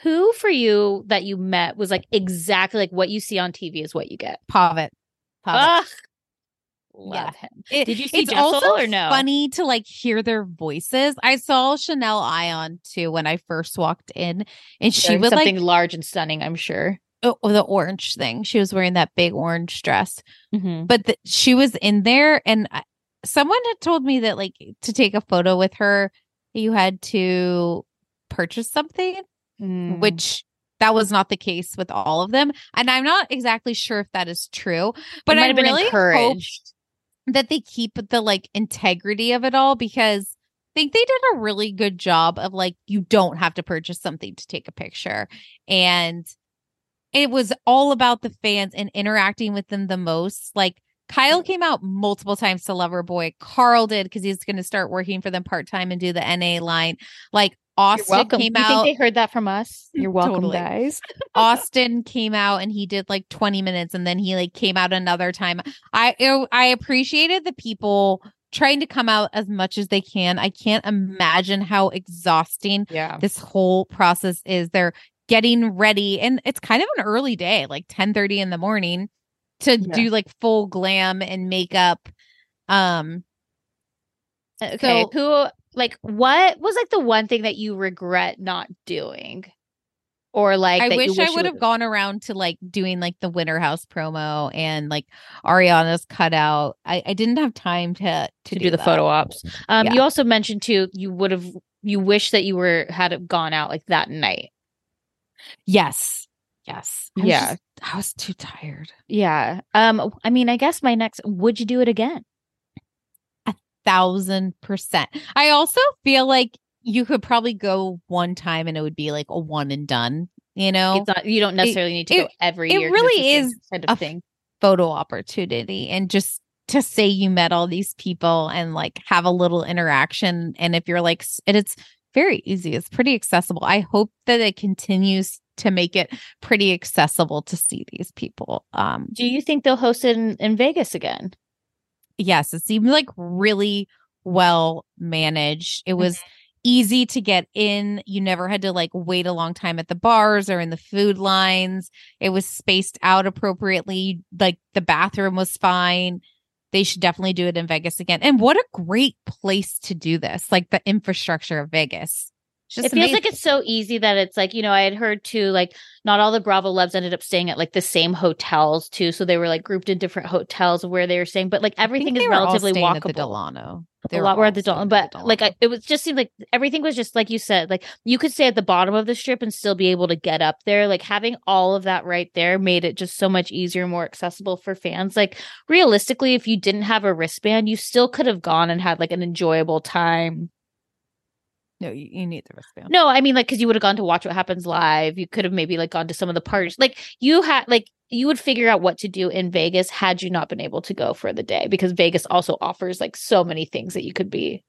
Who for you that you met was like exactly like what you see on TV is what you get. Pavit. Pavit. Love Yeah. him. It- Did you see it's Jessel also or no? funny to like hear their voices. I saw Chanel Ayan too when I first walked in, and she Wearing would something like large and stunning, I'm sure. oh, the orange thing. She was wearing that big orange dress, Mm-hmm. but the, she was in there, and I, someone had told me that like to take a photo with her, you had to purchase something, Mm. which that was not the case with all of them. And I'm not exactly sure if that is true, but I really encouraged. That they keep the like integrity of it all because I think they did a really good job of like you don't have to purchase something to take a picture. And it was all about the fans and interacting with them the most. Like Kyle came out multiple times to Loverboy. Carl did because he's going to start working for them part time and do the NA line. Like Austin came you out. think they heard that from us? *laughs* You're welcome, Totally. guys. *laughs* Austin came out and he did like 20 minutes and then he like came out another time. I it- I appreciated the people trying to come out as much as they can. I can't imagine how exhausting Yeah. this whole process is. They're getting ready and it's kind of an early day, like 10 30 in the morning to Yeah. do like full glam and makeup. Um Okay. So- Who like what was like the one thing that you regret not doing? Or like I that you wish I would have gone around to like doing like the Winter House promo and like Ariana's cutout. I, I didn't have time to to, to do, the that. photo ops. Um Yeah. you also mentioned too you would have you wish that you were had gone out like that night. Yes. Yes. I Yeah. just- I was too tired. Yeah. Um I mean I guess my next would you do it again? Thousand percent. I also feel like you could probably go one time and it would be like a one and done, you know, It's not you don't necessarily need to go it- every it year. it's really is kind a thing. photo opportunity and just to say you met all these people and like have a little interaction. And if you're like, and it's very easy, it's pretty accessible. I hope that it continues to make it pretty accessible to see these people. Um, Do you think they'll host it in, in Vegas again? Yes, it seemed like really well managed. It was mm-hmm. easy to get in. You never had to like wait a long time at the bars or in the food lines. It was spaced out appropriately. Like the bathroom was fine. They should definitely do it in Vegas again. And what a great place to do this. Like the infrastructure of Vegas. It feels like it's so easy that it's like you know i had heard too like not all the Bravolebs ended up staying at like the same hotels too so they were like grouped in different hotels where they were staying but like everything is relatively staying at the Delano. They a were lot were at the Dalton, at the but like I, it was just seemed like everything was just like you said, like you could stay at the bottom of the strip and still be able to get up there. Like having all of that right there made it just so much easier, more accessible for fans. Like realistically, if you didn't have a wristband, you still could have gone and had like an enjoyable time. No, you, you need the wristband. No, I mean like because you would have gone to watch what happens live. You could have maybe like gone to some of the parties. Like you had like you would figure out what to do in Vegas had you not been able to go for the day because Vegas also offers like so many things that you could be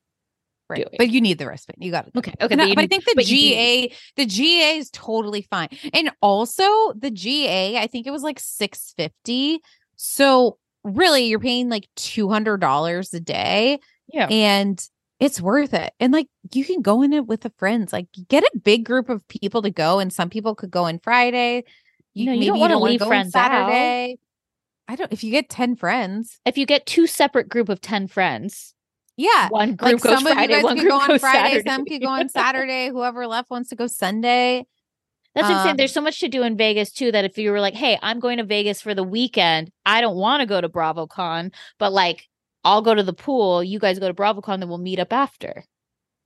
Right. doing. But you need the wristband. You got it. Okay, okay, but but I think the GA, the GA is totally fine. And also the GA, I think it was like 650. So really you're paying like $200 a day Yeah. and it's worth it. And like you can go in it with the friends. Like get a big group of people to go and some people could go on Friday. You, No, you maybe don't wanna wanna leave friends out. Saturday. I don't if you get 10 friends. if you get two separate group of 10 friends, Yeah. one group Like goes some of you Friday, guys one could group go on Friday, Saturday. some could go on *laughs* Saturday. Whoever left wants to go Sunday. That's what I'm saying. Um, There's so much to do in Vegas too that if you were like, hey, I'm going to Vegas for the weekend, I don't want to go to BravoCon, but like I'll go to the pool, you guys go to BravoCon, then we'll meet up after.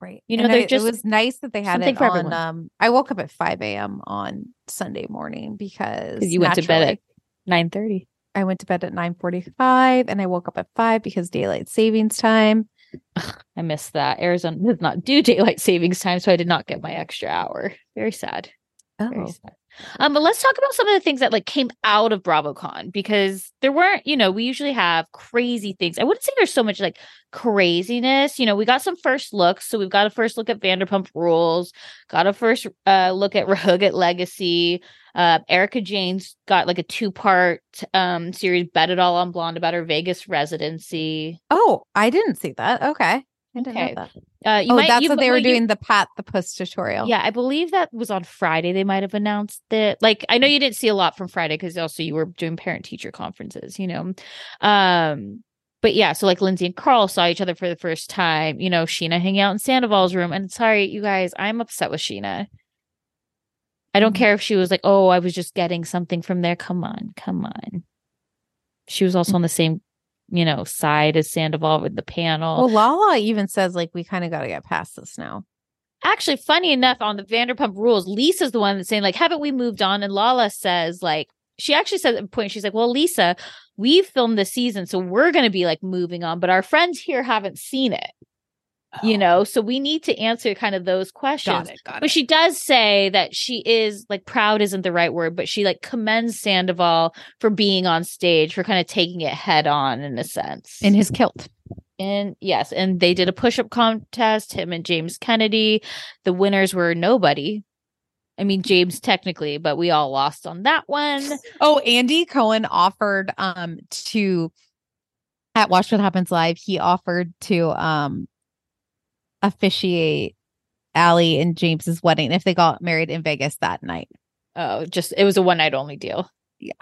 Right. You know, And they're I- just it was nice that they had it for on. everyone. Um, I woke up at 5 a.m. on Sunday morning because you went to bed at nine thirty. I went to bed at 9:45 and I woke up at 5 because daylight savings time. *sighs* I missed that. Arizona does not do daylight savings time, so I did not get my extra hour. Very sad. Very Oh. sad. Um, but let's talk about some of the things that like came out of BravoCon because there weren't, you know, we usually have crazy things. I wouldn't say there's so much like craziness. You know, we got some first looks. So we've got a first look at Vanderpump Rules, got a first uh look at *laughs* Rahuget Legacy. Uh, Erika Jayne's got like a two part um series, Bet It All on Blonde about her Vegas residency. Oh, I didn't see that. Okay. I didn't Okay. Uh, oh, might, that's you, what they were you- doing the Pat the Puss tutorial. Yeah, I believe that was on Friday. They might have announced it. Like, I know you didn't see a lot from Friday because also you were doing parent teacher conferences, you know. Um, but yeah, so like Lindsay and Carl saw each other for the first time. You know, Scheana hanging out in Sandoval's room. And sorry, you guys, I'm upset with Scheana. I don't Mhm. care if she was like, "Oh, I was just getting something from there." Come on, come on. She was also on the same, you know, side as Sandoval with the panel. Well, Lala even says like we kind of got to get past this now. actually, funny enough, on the Vanderpump Rules, Lisa's the one that's saying like, "Haven't we moved on?" And Lala says like, she actually says at a point, she's like, "Well, Lisa, we've filmed this season, so we're going to be like moving on, but our friends here haven't seen it." You know, so we need to answer kind of those questions. Got it. Got But she does say that she is like proud isn't the right word, but she like commends Sandoval for being on stage, for kind of taking it head on in a sense. in his kilt. And yes, and they did a push up contest, him and James Kennedy. The winners were nobody. I mean, James technically, but we all lost on that one. Oh, Andy Cohen offered um to at Watch What Happens Live, he offered to um officiate Allie and James's wedding if they got married in Vegas that night. Oh, just it was a one night only deal. Yeah.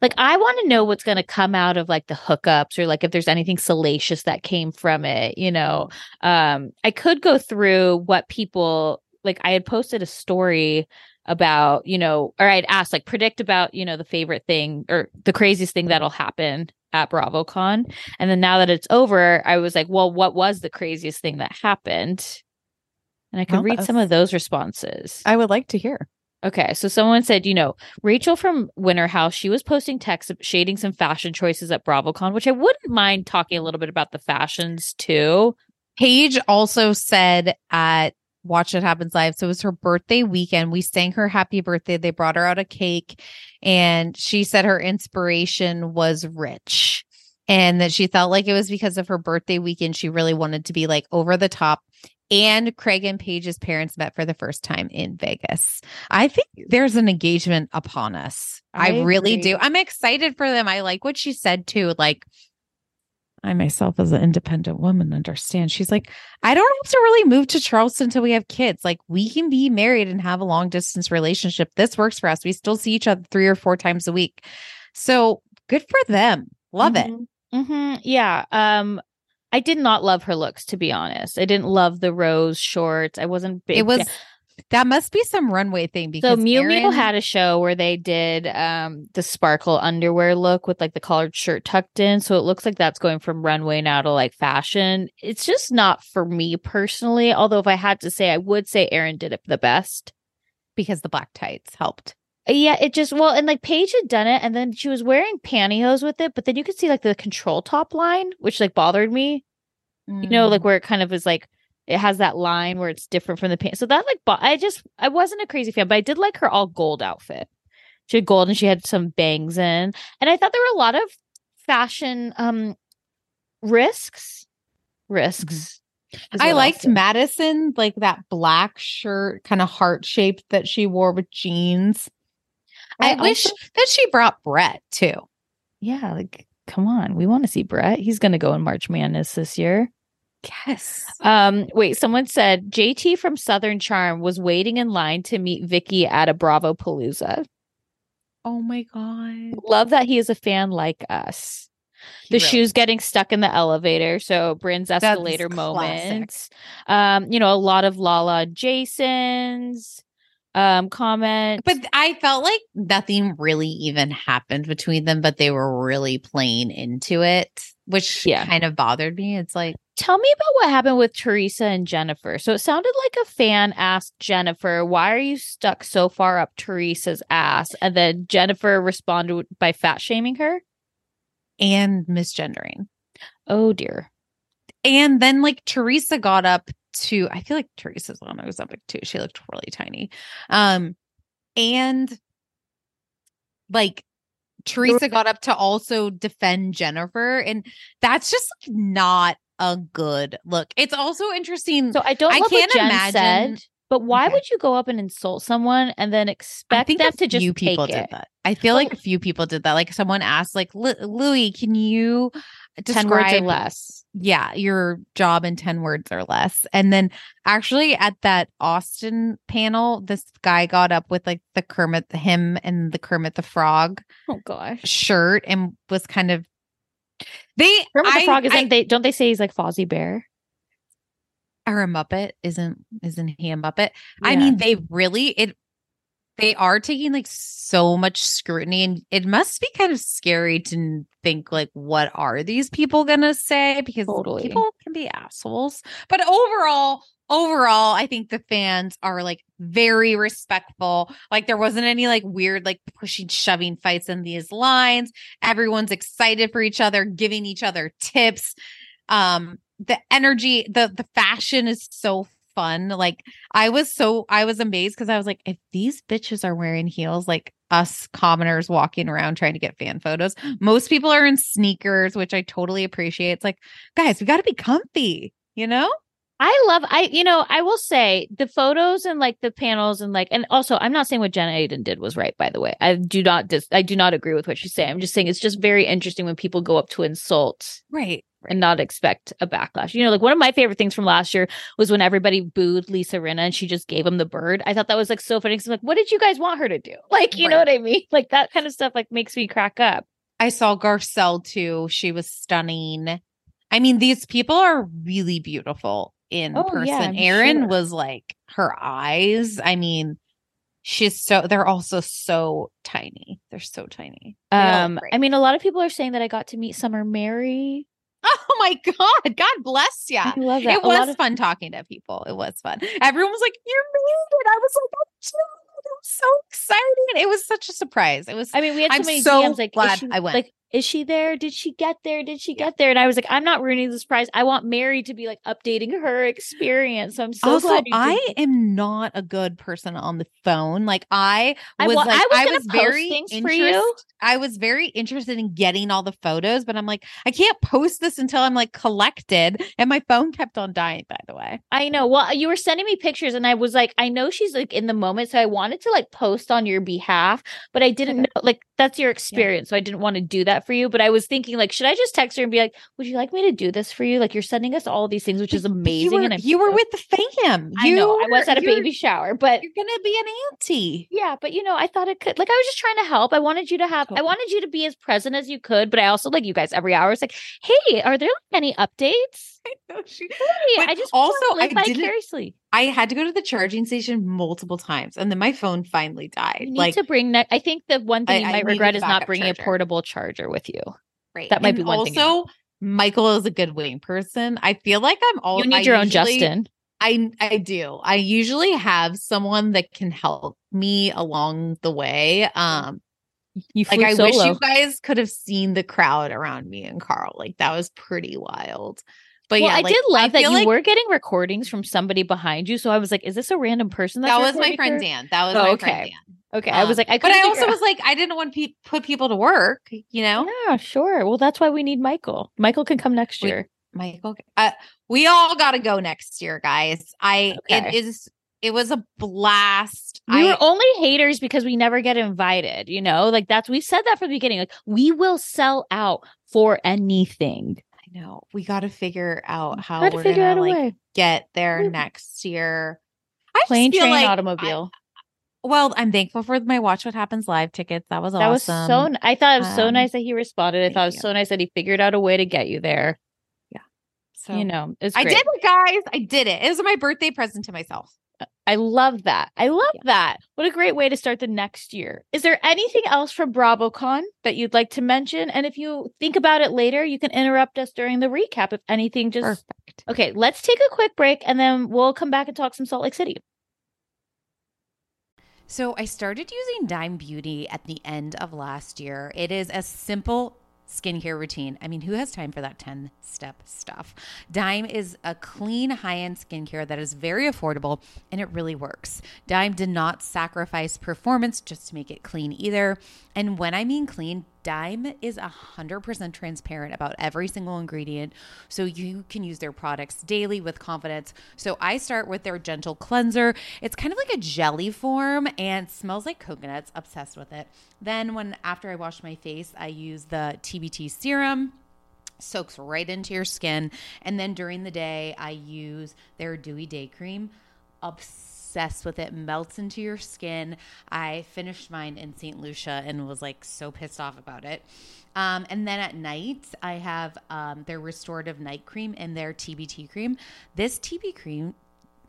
Like I want to know what's going to come out of like the hookups or like if there's anything salacious that came from it, you know. Um I could go through what people like I had posted a story about, you know, or I'd asked like predict about, you know, the favorite thing or the craziest thing that'll happen at BravoCon. And then now that it's over, I was like, well, what was the craziest thing that happened? And I could Well, read some of those responses. I would like to hear. Okay, so someone said, you know, Rachel from Winter House, she was posting texts shading some fashion choices at BravoCon, which I wouldn't mind talking a little bit about the fashions too. Paige also said at Watch It Happens Live. So it was her birthday weekend. We sang her happy birthday. They brought her out a cake, and she said her inspiration was rich and that she felt like it was because of her birthday weekend. She really wanted to be like over the top. And Craig and Paige's parents met for the first time in Vegas. I think there's an engagement upon us. I, I really do. I'm excited for them. I like what she said too. Like, I myself, as an independent woman, understand. She's like, I don't have to really move to Charleston until we have kids. Like, we can be married and have a long distance relationship. This works for us. We still see each other three or four times a week. So good for them. Love it. hmm Yeah. Um, I did not love her looks, to be honest. I didn't love the rose shorts. I wasn't big. It was that must be some runway thing because so Miu Miu had a show where they did um the sparkle underwear look with like the collared shirt tucked in. So it looks like that's going from runway now to like fashion. It's just not for me personally. Although if I had to say, I would say Erin did it the best. because the black tights helped. Yeah, it just well, and like Paige had done it, and then she was wearing pantyhose with it, but then you could see like the control top line, which like bothered me. You know, Mm. like where it kind of is like it has that line where it's different from the pants. So that like, bo- I just I wasn't a crazy fan, but I did like her all gold outfit. She had gold and she had some bangs in, and I thought there were a lot of fashion um risks. Risks. Mm-hmm. I liked. Madison, like that black shirt, kind of heart shaped that she wore with jeans. I, I wish also- that she brought Brett too. Yeah, like come on, we want to see Brett. He's going to go in March Madness this year. Yes. Um, wait, someone said JT from Southern Charm was waiting in line to meet Vicki at a Bravo Palooza. Oh my god. Love that he is a fan like us. the shoes getting stuck in the elevator, so Bryn's escalator moments. Um, you know, a lot of Lala Jason's um comment. But I felt like nothing really even happened between them, but they were really playing into it, which Yeah. kind of bothered me. It's like, tell me about what happened with Teresa and Jennifer. So it sounded like a fan asked Jennifer, "Why are you stuck so far up Teresa's ass?" And then Jennifer responded by fat shaming her. and misgendering. Oh dear. And then like Teresa got up to I feel like Teresa's that was up too. She looked really tiny. Um and like Teresa got up to also defend Jennifer and that's just like not a good look. It's also interesting. So I don't I can't imagine- said, but why Okay. would you go up and insult someone and then expect them to just few people it? did that. I feel like a few people did that. Like someone asked, like Louis, can you Ten words or describe less. yeah, your job in 10 words or less. And then actually at that Austin panel, this guy got up with like the Kermit, him and the Kermit the Frog Oh gosh. shirt and was kind of they Kermit the I- Frog isn't I- they don't they say he's like Fozzie Bear? Or a Muppet. Isn't isn't he a Muppet? I mean, they really it they are taking like so much scrutiny and it must be kind of scary to think like what are these people gonna say because Totally. people can be assholes but overall overall, I think the fans are like very respectful. Like there wasn't any like weird, like pushing, shoving fights in these lines. Everyone's excited for each other, giving each other tips. Um, the energy, the the fashion is so fun. Like I was so I was amazed because I was like, if these bitches are wearing heels, like us commoners walking around trying to get fan photos, most people are in sneakers, which I totally appreciate. It's like, guys, we got to be comfy, you know? I love I you know I will say the photos and like the panels and like and also I'm not saying what Jenna Aydin did was right by the way I do not dis- I do not agree with what she's saying I'm just saying it's just very interesting when people go up to insult right and not expect a backlash you know like one of my favorite things from last year was when everybody booed Lisa Rinna and she just gave him the bird I thought that was like so funny because like what did you guys want her to do *laughs* like you right. know what I mean like that kind of stuff like makes me crack up I saw Garcelle too she was stunning I mean these people are really beautiful in oh, person. Yeah, Erin sure. was like her eyes. I mean, she's so they're also so tiny. They're so tiny. They um, I mean, a lot of people are saying that I got to meet Summer Mary. Oh my god! God bless you. I love that. It a was of- fun talking to people. It was fun. Everyone was like, "You made it!" I was like, "I'm chilled. I'm so excited!" It was such a surprise. It was. I mean, we had so I'm many so DMs like, glad she, I went. Like, is she there? Did she get there? Did she get there? And I was like, I'm not ruining the surprise. I want Mary to be like updating her experience. So I'm so also, glad. I am not a good person on the phone. Like I was, I, like, I was, I was very things interest, for you. I was very interested in getting all the photos, but I'm like, I can't post this until I'm like collected. And my phone kept on dying. By the way, I know. Well, you were sending me pictures, and I was like, I know she's like in the moment, so I wanted to like post on your behalf, but I didn't know like that's your experience, yeah. so I didn't want to do that for you. But I was thinking like, should I just text her and be like, "Would you like me to do this for you?" Like you're sending us all these things, which is amazing. You were, and I'm you were with the fam. I you know. Were, I was at a baby shower, but you're gonna be an auntie. Yeah, but you know, I thought it could. Like I was just trying to help. I wanted you to have. Totally. I wanted you to be as present as you could, but I also like you guys every hour. It's like, hey, are there like, any updates? *laughs* I know she. Hey, I just also I vicariously. I had to go to the charging station multiple times, and then my phone finally died. You need like to bring. Ne- I think the one thing I, you might regret is not bringing charger. a portable charger with you. Right. That might and be one also, thing. Also, Michael is a good wing person. I feel like I'm all. You need I your usually, own Justin. I I do. I usually have someone that can help me along the way. Um, you like I solo. wish you guys could have seen the crowd around me and Carl. Like that was pretty wild. But well, yeah, I like, did love that you like, were getting recordings from somebody behind you. So I was like, is this a random person? that was my friend her? Dan. That was oh, my okay. friend Dan. Okay, um, I was like, I but I also was like, I didn't want to pe- put people to work, you know? Yeah, sure. Well, that's why we need Michael. Michael can come next year. We, Michael, uh, we all got to go next year, guys. I okay. it is it was a blast. We I, were only haters because we never get invited. You know, like that's we said that from the beginning. Like we will sell out for anything. I know. We got to figure out how we're gonna like way. get there next year. I plane, train, like automobile. I, well, I'm thankful for my Watch What Happens live tickets. That was that awesome. was so. I thought it was so Um, nice that he responded. I thought it was you. so nice that he figured out a way to get you there. Yeah. So you know, it's I did it, guys. I did it. It was my birthday present to myself. I love that. I love Yeah. that. What a great way to start the next year. Is there anything else from BravoCon that you'd like to mention? And if you think about it later, you can interrupt us during the recap if anything just Perfect. Okay, let's take a quick break and then we'll come back and talk some Salt Lake City. So I started using Dime Beauty at the end of last year. It is a simple skincare routine. I mean, who has time for that 10 step stuff? Dime is a clean, high end skincare that is very affordable and it really works. Dime did not sacrifice performance just to make it clean either. And when I mean clean, Dime is 100% transparent about every single ingredient, so you can use their products daily with confidence. So I start with their gentle cleanser. It's kind of like a jelly form and smells like coconuts, obsessed with it. Then when after I wash my face, I use the TBT serum soaks right into your skin. And then during the day, I use their Dewy Day Cream. Obsessed with it, melts into your skin. I finished mine in St. Lucia and was like so pissed off about it. Um, and then at night, I have um, their restorative night cream and their TBT cream. This TB cream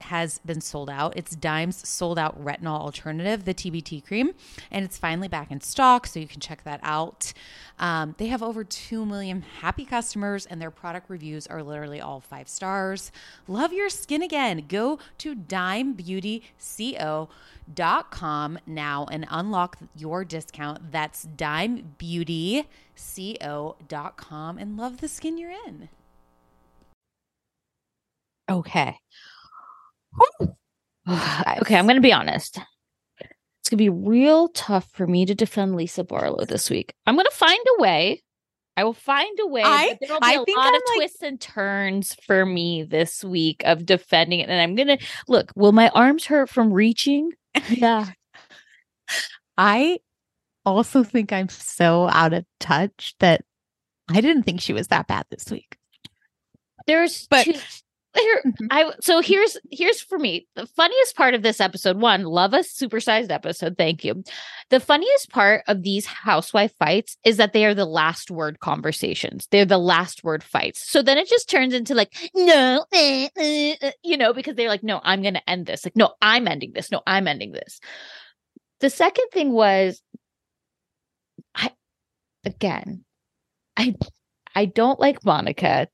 has been sold out. It's Dime's sold out retinol alternative, the TBT cream, and it's finally back in stock, so you can check that out. Um, they have over 2 million happy customers, and their product reviews are literally all five stars. Love your skin again. Go to dimebeautyco.com now and unlock your discount. That's dimebeautyco.com and love the skin you're in. Okay. *sighs* okay, I'm going to be honest. It's going to be real tough for me to defend Lisa Barlow this week. I'm going to find a way. I will find a way. I- there'll be I a think lot I'm, of like- twists and turns for me this week of defending it. And I'm going to look, will my arms hurt from reaching? *laughs* Yeah. I also think I'm so out of touch that I didn't think she was that bad this week. There's But- two, here I so here's here's for me the funniest part of this episode. One, love a supersized episode. Thank you. The funniest part of these housewife fights is that they are the last word conversations. They're the last word fights. So then it just turns into like no, eh, eh, eh, you know, because they're like, no, I'm going to end this. Like, no, I'm ending this. No, I'm ending this. The second thing was, I again, I I don't like Monica.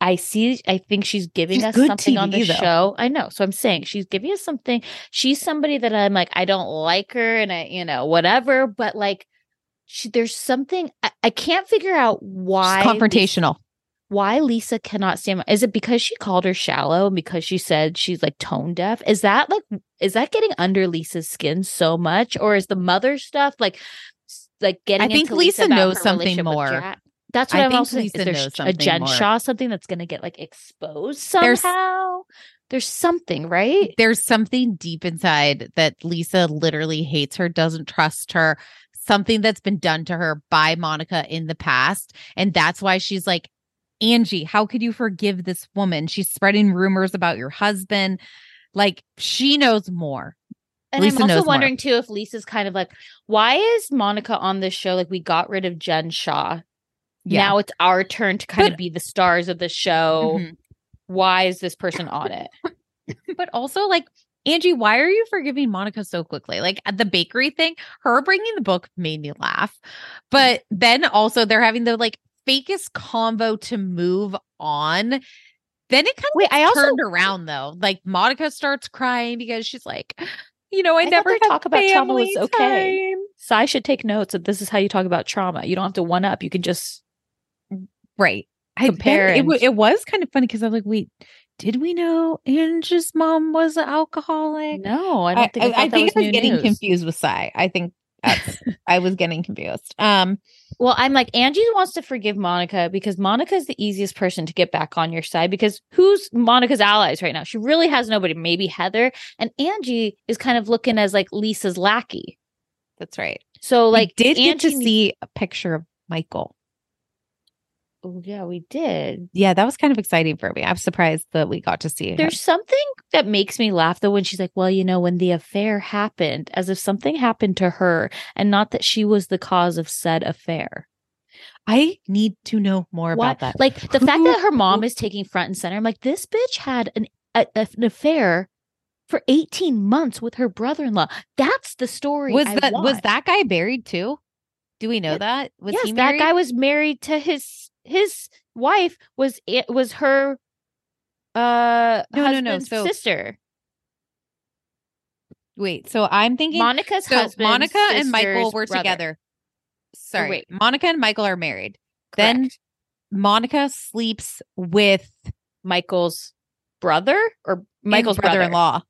I see. I think she's giving She's us something on the though. show. I know. So I'm saying she's giving us something. She's somebody that I'm like, I don't like her, and I, you know, whatever. But like, she, there's something I, I can't figure out why She's confrontational. why Lisa cannot stand. Is it because she called her shallow and because she said she's like tone deaf? Is that like is that getting under Lisa's skin so much, or is the mother stuff like like getting? I think Lisa, Lisa knows something more. That's I what I'm also saying. Lisa Is there a Jen more. Shah something that's going to get like exposed There's- somehow? There's something, right? There's something deep inside that Lisa literally hates her, doesn't trust her, something that's been done to her by Monica in the past. And that's why she's like, Angie, how could you forgive this woman? She's spreading rumors about your husband. Like she knows more. And Lisa I'm also more. wondering too if Lisa's kind of like, why is Monica on this show? Like, we got rid of Jen Shah. Now it's our turn to kind But- of be the stars of the show. Mhm. Why is this person on it? *laughs* But also, like, Angie, why are you forgiving Monica so quickly? Like at the bakery thing, her bringing the book made me laugh. But then also, they're having the like fakest convo to move on. Then it kind of Wait, I also- turned around though. Like Monica starts crying because she's like, you know, I, I never talk about trauma was okay. time." So I should take notes that this is how you talk about trauma. You don't have to one up. You can just Right. I Compare it, it was kind of funny because I'm like, wait, did we know Angie's mom was an alcoholic? no. I don't think. I, I, that think was I was getting news. confused with Sai. I think that's *laughs* I was getting confused. Um, Well, I'm like Angie wants to forgive Monica because Monica is the easiest person to get back on your side because who's Monica's allies right now? She really has nobody. Maybe Heather and Angie is kind of looking as like Lisa's lackey. that's right. So like we did get to Angie see a picture of Michael. Oh, yeah, we did. Yeah, that was kind of exciting for me. I'm surprised that we got to see him. There's something that makes me laugh though when she's like, "Well, you know, when the affair happened, as if something happened to her and not that she was the cause of said affair." I need to know more Why- about that. Like the fact that her mom is taking front and center. I'm like, this bitch had an a, an affair for 18 months with her brother-in-law. That's the story. was I that was that guy married too? Do we know Yeah. that? Was yes, he that guy was married to his his wife was it was her uh No, no, no, so- sister. Wait, so I'm thinking Monica's so husband. Monica and Michael were brother. together. Sorry, wait. Monica and Michael are married. Then Monica sleeps with Michael's brother or Michael's brother. brother-in-law.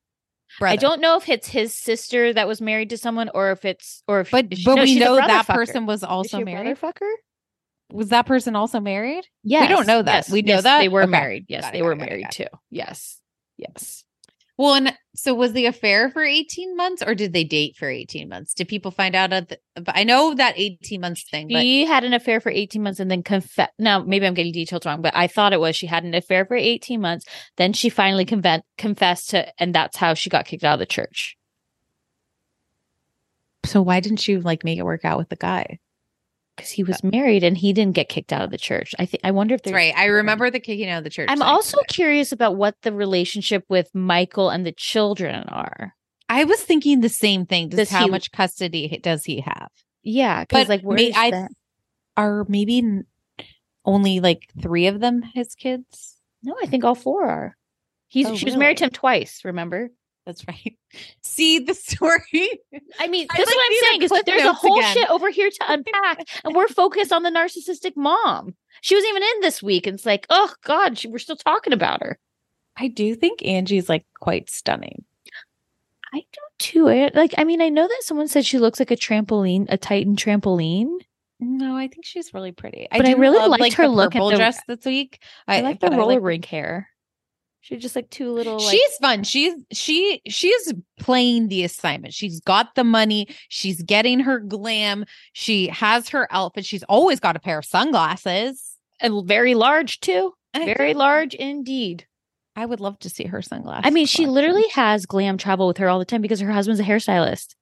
I don't know if it's his sister that was married to someone or if it's or if But she- but no, we know that fucker. person was also married. brother fucker? Was that person also married? Yes. We don't know that. Yes, We know yes, that? They were Okay. married. Yes, Got they got were it, got married got too. Yes. Yes. Well, and so was the affair for 18 months or did they date for 18 months? Did people find out at the, but I know that 18 months thing, but She had an affair for 18 months and then confess. Now, maybe I'm getting details wrong, but I thought it was she had an affair for 18 months. Then she finally conven- confessed to, and that's how she got kicked out of the church. so why didn't you like make it work out with the guy? Because he was married and he didn't get kicked out of the church. I think I wonder if That's there's right. I remember the kicking out of the church. I'm also curious about what the relationship with Michael and the children are. I was thinking the same thing. Just Does how he- much custody does he have? Yeah, because like where may- is I- that? Are maybe only like three of them his kids? No, I think all four are. He's Oh, she was married to him twice. Remember? That's right. *laughs* See the story. I mean, I this is like what I'm saying is clip there's a whole again. shit over here to unpack, and we're focused on the narcissistic mom. She was even in this week, and it's like, oh god, she, we're still talking about her. I do think Angie's like quite stunning. I do too. I, like, I mean, I know that someone said she looks like a trampoline, a Titan trampoline. No, I think she's really pretty. But I do really love, liked like, her look at the- dress this week. I, like the I roller like- rink hair. She just like two little. Like, She's fun. She's she she's playing the assignment. She's got the money. She's getting her glam. She has her outfit. She's always got a pair of sunglasses. and very large too. Very large indeed. I would love to see her sunglasses. I mean, she collection. literally has glam travel with her all the time because her husband's a hairstylist.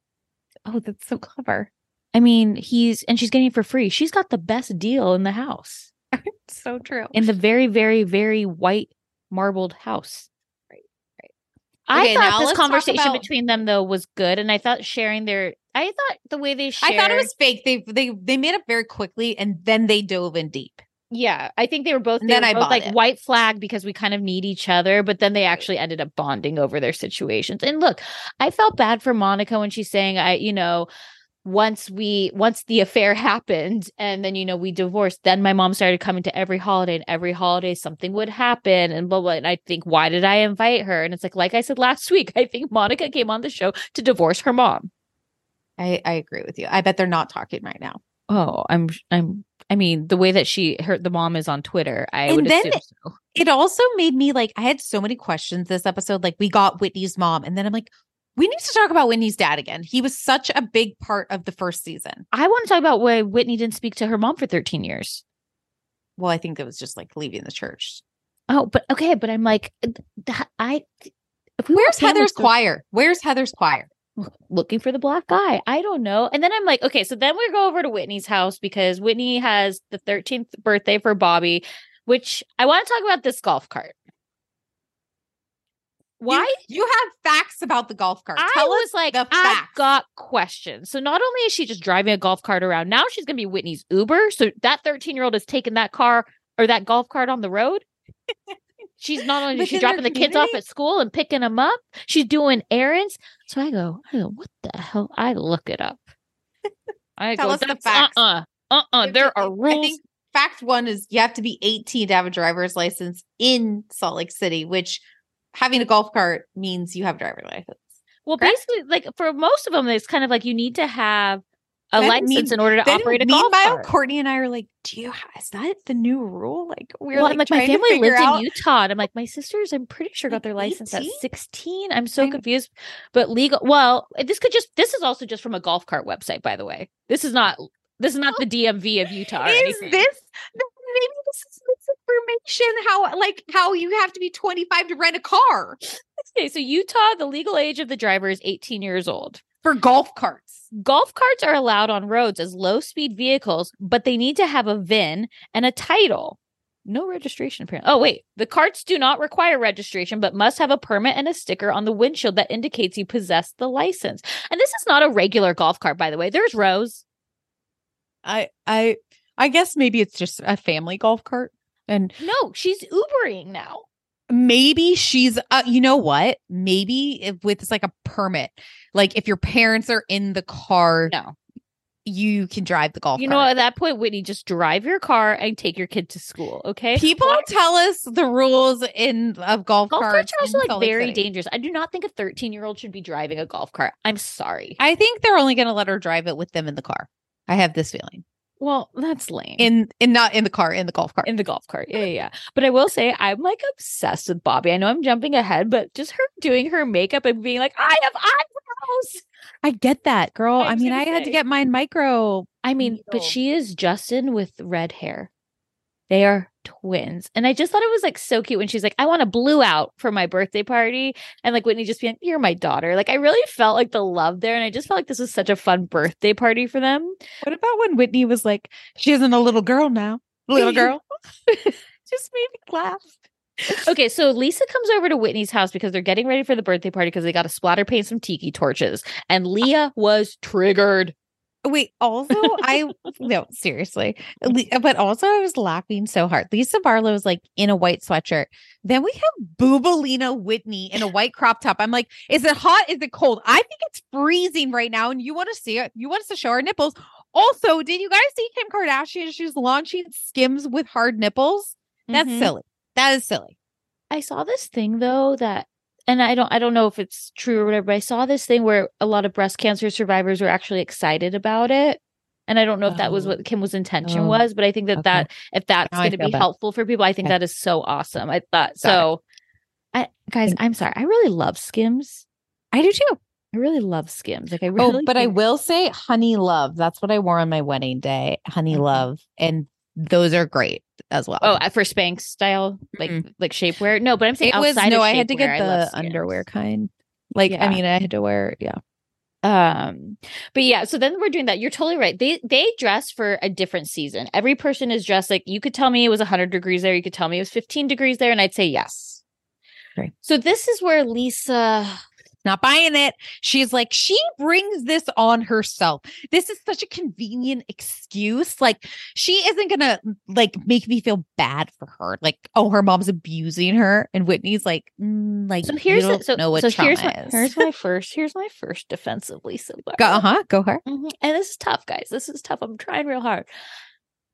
Oh, that's so clever. I mean, he's and she's getting it for free. She's got the best deal in the house. *laughs* So true. In the very, very, very white marbled house. Right, right. I Okay, now thought this conversation about- between them though was good, and I thought sharing their. I thought the way they shared. I thought it was fake. They they they made up very quickly and then they dove in deep. Yeah, I think they were both. They then were I both like it. white flag because we kind of need each other, but then they actually ended up bonding over their situations. And look, I felt bad for Monica when she's saying, "I, you know." Once we, once the affair *laughs* happened, and then you know we divorced, then my mom started coming to every holiday, and every holiday something would happen, and blah blah. And I think, why did I invite her? And it's like, like I said last *laughs* week, I think Monica came on the show to divorce her mom. I I agree with you. I bet they're not talking right now. Oh, I'm, I'm. I mean, the way that she, her, the mom is on Twitter, I And would then assume so. It also made me like I had so many questions this episode. Like we got Whitney's mom, and then I'm like, we need to talk about Whitney's dad again. He was such a big part of the first season. I want to talk about why Whitney didn't speak to her mom for 13 years. Well, I think it was just like leaving the church. Oh, but okay, but I'm like, uh, I. If we Where's Heather's stuff- choir? Where's Heather's choir? Looking for the black guy. I don't know. And then I'm like, okay, so then we go over to Whitney's house because Whitney has the 13th birthday for Bobby, which I want to talk about this golf cart. Why? You, you have facts about the golf cart. I Tell was us like, I've got questions. So not only is she just driving a golf cart around, now she's gonna be Whitney's Uber. So that 13 year old is taking that car or that golf cart on the road. She's not only *laughs* is she dropping the kids off at school and picking them up, she's doing errands. So I go, I go, what the hell? I look it up. I Tell go, us the facts." Uh-uh. Uh-uh. There are rules. Fact one is you have to be 18 to have a driver's license in Salt Lake City, which having a golf cart means you have a driver's license. well, correct? basically, like for most of them, it's kind of like you need to have a Then license mean- in order to operate a golf meanwhile, cart. Courtney and I are like, "Do you? Is that the new rule? Like we're well, like, like my family lived out- in Utah, and I'm like my sisters. I'm pretty sure got their license at 16. I'm so I'm- confused. But legal. Well, this could just. This is also just from a golf cart website, by the way. This is not. This is not oh. the DMV of Utah. Or Is anything. this maybe this is misinformation? How like how you have to be 25 to rent a car okay? So Utah, the legal age of the driver is 18 years old. for golf carts? Golf carts are allowed on roads as low speed vehicles, but they need to have a VIN and a title. No registration, apparently. Oh, wait. The carts do not require registration, but must have a permit and a sticker on the windshield that indicates you possess the license. And this is not a regular golf cart, by the way. There's Rose. I I I guess maybe it's just a family golf cart. And No, she's Ubering now. maybe she's uh, you know what? Maybe if with like a permit. Like if your parents are in the car, No. you can drive the golf You know, at that point, Whitney, just drive your car and take your kid to school, okay? People Why- tell us the rules in of golf, golf carts are also like very City. dangerous. I do not think a 13 year old should be driving a golf cart. I'm sorry. I think they're only going to let her drive it with them in the car. I have this feeling. Well, that's lame. In in not in the car, in the golf cart. in the golf cart. Yeah, yeah, yeah. But I will say I'm like obsessed with Bobby. I know I'm jumping ahead, but just her doing her makeup and being like, I have eyebrows. I get that, girl. I I mean, I had to get mine micro. I mean, but she is Justin with red hair. They are twins. And I just thought it was like so cute when she's like, I want a blue out for my birthday party. And like Whitney just being, You're my daughter. Like I really felt like the love there. And I just felt like this was such a fun birthday party for them. What about when Whitney was like, she isn't a little girl now? Little *laughs* girl. *laughs* just made me laugh. Okay, so Lisa comes over to Whitney's house because they're getting ready for the birthday party because they got to splatter paint some tiki torches. And uh Leah was triggered. Wait, also, I *laughs* no, seriously, but also I was laughing so hard. Lisa Barlow is like in a white sweatshirt. Then we have Boobalina Whitney in a white crop top. I'm like, is it hot? Is it cold? I think it's freezing right now, and you want to see it? You want us to show our nipples? Also, did you guys see Kim Kardashian? She's launching Skims with hard nipples. That's Mhm. silly. That is silly. I saw this thing though that and I don't I don't know if it's true or whatever, but I saw this thing where a lot of breast cancer survivors were actually excited about it. And I don't know if that was Oh. what Kim's intention Oh, was, but I think that okay. that if that's Now going to be bad. helpful for people, I think Okay. that is so awesome. I thought it. so. I guys, I'm sorry. I really love Skims. I do too. I really love Skims. Like I oh, really Oh, but I will say Honey Love. That's what I wore on my wedding day. Honey. Love. And those are great as well. Oh, uh, for Spanx style, like like shapewear. No, but I'm saying it was outside no, of I had to get the underwear kind. Like, Yeah. I mean, I had to wear, yeah. Um, but yeah, so then we're doing that. You're totally right. They they dress for a different season. Every person is dressed like you could tell me it was 100 degrees there. You could tell me it was 15 degrees there, and I'd say yes. Right. So this is where Lisa. Not buying it. She's like, she brings this on herself. This is such a convenient excuse. Like, she isn't gonna like make me feel bad for her. Like, oh, her mom's abusing her, and Whitney's like, mm, like, So here's you so, know what so here's my is. here's my *laughs* first here's my first defense of Lisa. Go, uh-huh, go her. Mhm. And this is tough, guys. This is tough. I'm trying real hard.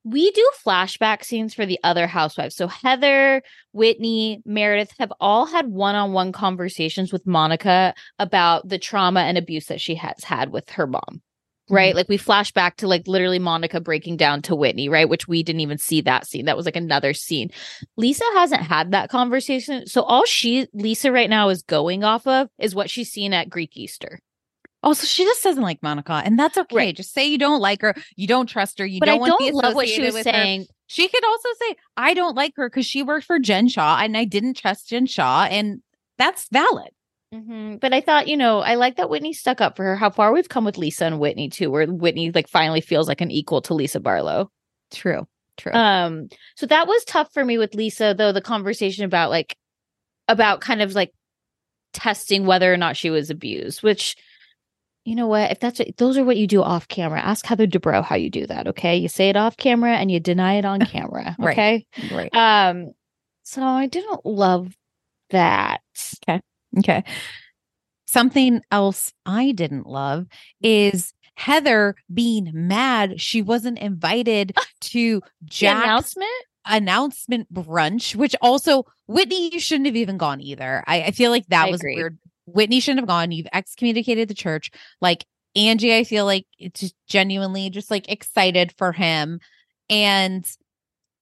We do flashback scenes for the other housewives. So Heather, Whitney, Meredith have all had one-on-one conversations with Monica about the trauma and abuse that she has had with her mom. Right? Mm-hmm. Like we flash back to like literally Monica breaking down to Whitney, right? Which we didn't even see that scene. That was like another scene. Lisa hasn't had that conversation. So all she Lisa right now is going off of is what she's seen at Greek Easter. Also, she just doesn't like Monica, and that's okay. Right. Just say you don't like her, you don't trust her, you but don't I want to be don't love what she was with her. saying. She could also say, I don't like her because she worked for Jen Shah and I didn't trust Jen Shah. And that's valid. Mhm. But I thought, you know, I like that Whitney stuck up for her. How far we've come with Lisa and Whitney too, where Whitney like finally feels like an equal to Lisa Barlow. True. True. Um, so that was tough for me with Lisa, though. The conversation about like about kind of like testing whether or not she was abused, which you know what, if that's what, those are what you do off camera. Ask Heather Dubrow how you do that. Okay, you say it off camera and you deny it on *laughs* camera. Right. Okay. right. Um, so I didn't love that. Okay. Okay. Something else I didn't love is Heather being mad she wasn't invited *laughs* to Jack's announcement. announcement brunch, which also Whitney, you shouldn't have even gone either. I, I feel like that I was agree. weird. Whitney shouldn't have gone. You've excommunicated the church. Like Angie, I feel like it's just genuinely just like excited for him. And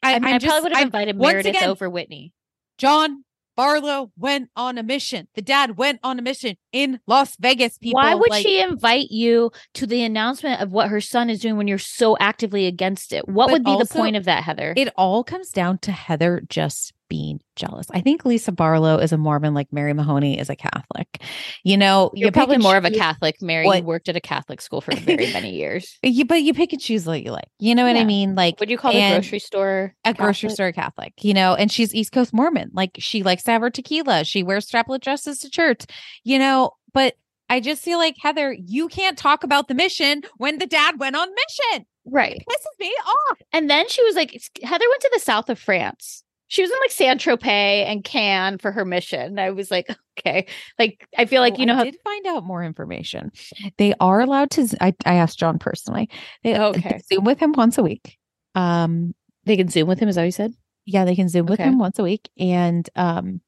I, I mean, I'm I just- probably would have invited once Meredith again, over Whitney. John Barlow went on a mission. The dad went on a mission in Las Vegas. People, Why would like, she invite you to the announcement of what her son is doing when you're so actively against it? What would be the point of that, Heather? It all comes down to Heather just being jealous. I think Lisa Barlow is a Mormon, like Mary Mahoney is a Catholic. You know, you're you probably more of a Catholic. Mary what- worked at a Catholic school for *laughs* very many years. You, but you pick and choose what you like. You know what I mean? Like Would you call the and- grocery store a grocery store Catholic, you know, and she's East Coast Mormon. Like she likes to have her tequila. She wears straplet dresses to church, you know, but I just feel like Heather, you can't talk about the mission when the dad went on mission. Right. It pisses me off. And then she was like, Heather went to the south of France. She was in like Saint Tropez and Cannes for her mission. I was like, *laughs* okay. Like, I feel like, Oh, you know, I how did find out more information. They are allowed to. I, I asked John personally. They, they okay. Zoom with him once a week. Um, they can Zoom with him. Is that what you said? yeah, they can Zoom with him once a week, and um,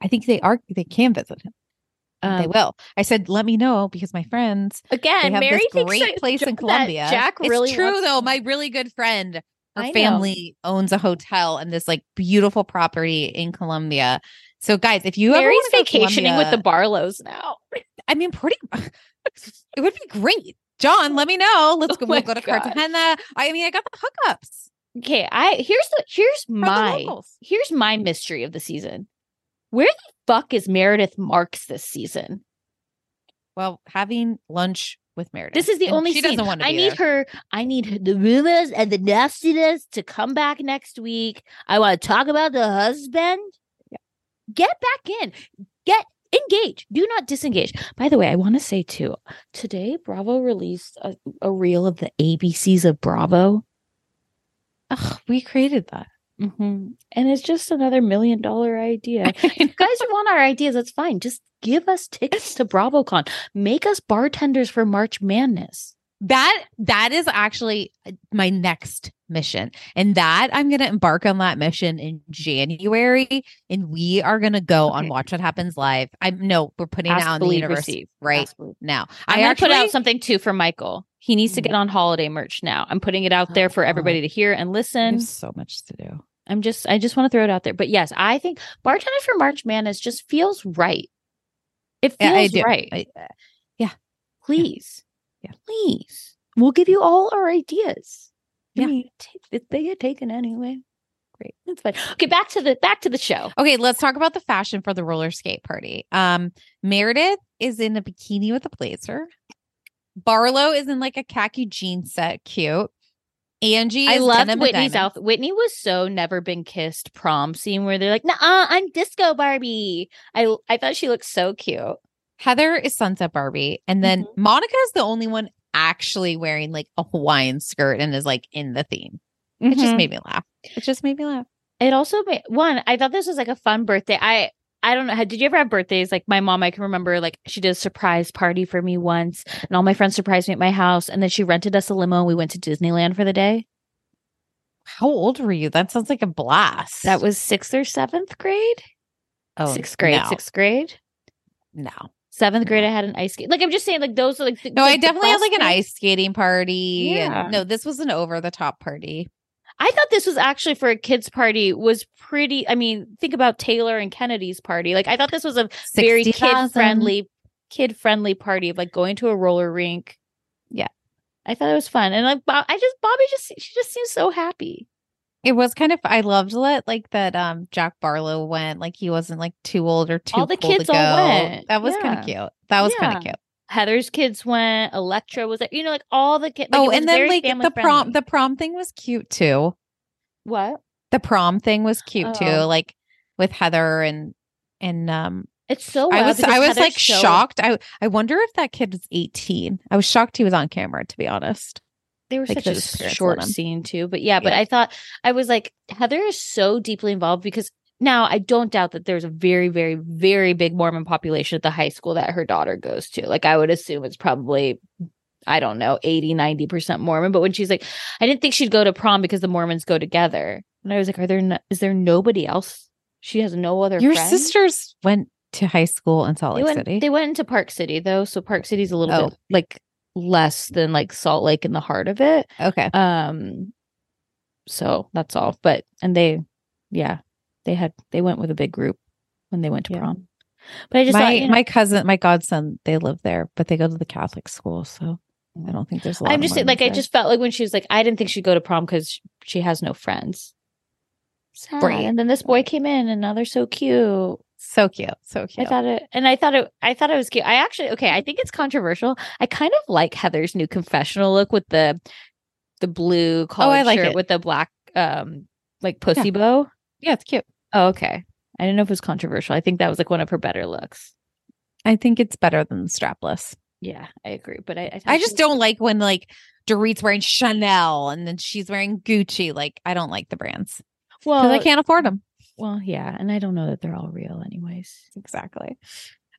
I think they are they can visit him. they Um, will. I said, let me know because my friends Again, they have Mary this thinks great place in Colombia. Jack really it's true wants- though. My really good friend, her I know. family owns a hotel and this like beautiful property in Colombia. So guys, if you ever Mary's to vacationing with the Barlows now. I mean, pretty. *laughs* it would be great. John, let *laughs* me know. Let's Oh go. we'll go to God. Cartagena. I mean, I got the hookups. Okay, I here's the here's my here's my mystery of the season. Where the fuck is Meredith Marks this season? Well, having lunch with Meredith. This is the and only she scene. doesn't want to I need there. her. I need the rumors and the nastiness to come back next week. I want to talk about the husband. Get back in. Get engaged. Do not disengage. By the way, I want to say too. Today, Bravo released a, a reel of the ABCs of Bravo. Ugh, we created that. Hmm And it's just another million dollar idea. *laughs* If you guys want our ideas, that's fine. Just give us tickets to BravoCon. Make us bartenders for March Madness. That that is actually uh, my next mission. And that I'm going to embark on that mission in January and we are going to go on Watch What Happens Live. I no, we're putting Ask, it out in the universe receive. right Ask, now. I'm I gonna actually put out something too for Michael. He needs to Mm. get on holiday merch now. I'm putting it out there for Oh, everybody to hear and listen. There's so much to do. I'm just I just want to throw it out there. But yes, I think bartender for March Madness just feels right. It Yeah, feels I do. right. I- uh, yeah. Please. Yeah. Please. We'll give you all our ideas. I Yeah. mean, t- they get taken anyway. Great. That's fine. Okay, back to the back to the show. Okay, let's talk about the fashion for the roller skate party. Um, Meredith is in a bikini with a blazer. Barlow is in like a khaki jean set, cute. Angie, I is loved denim and Whitney's diamonds. outfit. Whitney was so never been kissed prom scene where they're like, nah, I'm disco Barbie. I I thought she looked so cute. Heather is Sunset Barbie, and then Mm-hmm. Monica is the only one actually wearing like a Hawaiian skirt and is like in the theme. It Mm-hmm. just made me laugh. It just made me laugh. It also made one. I thought this was like a fun birthday. I I don't know. Did you ever have birthdays? Like my mom, I can remember like she did a surprise party for me once, and all my friends surprised me at my house, and then she rented us a limo. and We went to Disneyland for the day. How old were you? That sounds like a blast. That was sixth or seventh grade. oh, sixth grade. No, Sixth grade. no, Seventh grade. I had an ice skate. Like I'm just saying, like those are like the- no. I like, the definitely had like an ice skating party. and- no, this was an over the top party. I thought this was actually for a kids' party. Was pretty. I mean, think about Taylor and Kennedy's party. Like I thought this was a very kid friendly, kid friendly party of like going to a roller rink. Yeah. I thought it was fun, and like Bob, I just Bobby just she just seems so happy. It was kind of I loved it like that um Jack Barlow went like he wasn't like too old or too All the kids to go. all went. That was kind of cute. That was kind of cute. Heather's kids went. Electra was there. You know, like all the kids. Like, oh, and then like the prom friendly. the prom thing was cute too. what? The prom thing was cute too, Oh. like with Heather and and um It's so. I was I was Heather's like so- shocked. I I wonder if that kid was 18. I was shocked he was on camera to be honest. They were Like, such a short scene too, but yeah. But Yeah. I thought I was like Heather is so deeply involved because now I don't doubt that there's a very, very, very big Mormon population at the high school that her daughter goes to. Like I would assume it's probably I don't know 80, 90 percent Mormon. But when she's like, I didn't think she'd go to prom because the Mormons go together, and I was like, Are there? No, is there nobody else? She has no other. Your friends? sisters went to high school in Salt They Lake went, City. they went into Park City though, so Park City's a little Oh. bit like less than like Salt Lake in the heart of it. okay. Um, so that's all. But and they, yeah, they had they went with a big group when they went to Yeah. prom. But I just my thought, you know, my cousin, my godson, they live there, but they go to the Catholic school, so I don't think there's a lot. I'm just like Mormons I just felt like when she was like, I didn't think she'd go to prom because she has no friends. Sad. Right. And then this boy came in, and now they're so cute. so cute, so cute. I thought it, and I thought it, I thought it was cute. I actually, okay, I think it's controversial. I kind of like Heather's new confessional look with the, the blue collared Oh, I like shirt it. with the black, um, like pussy bow. yeah, it's cute. Oh, okay. I didn't know if it was controversial. I think that was like one of her better looks. I think it's better than the strapless. Yeah, I agree. But I, I, I just don't like when like Dorit's wearing Chanel and then she's wearing Gucci. Like I don't like the brands Well, I can't afford them. Well, yeah, and I don't know that they're all real, anyways. Exactly.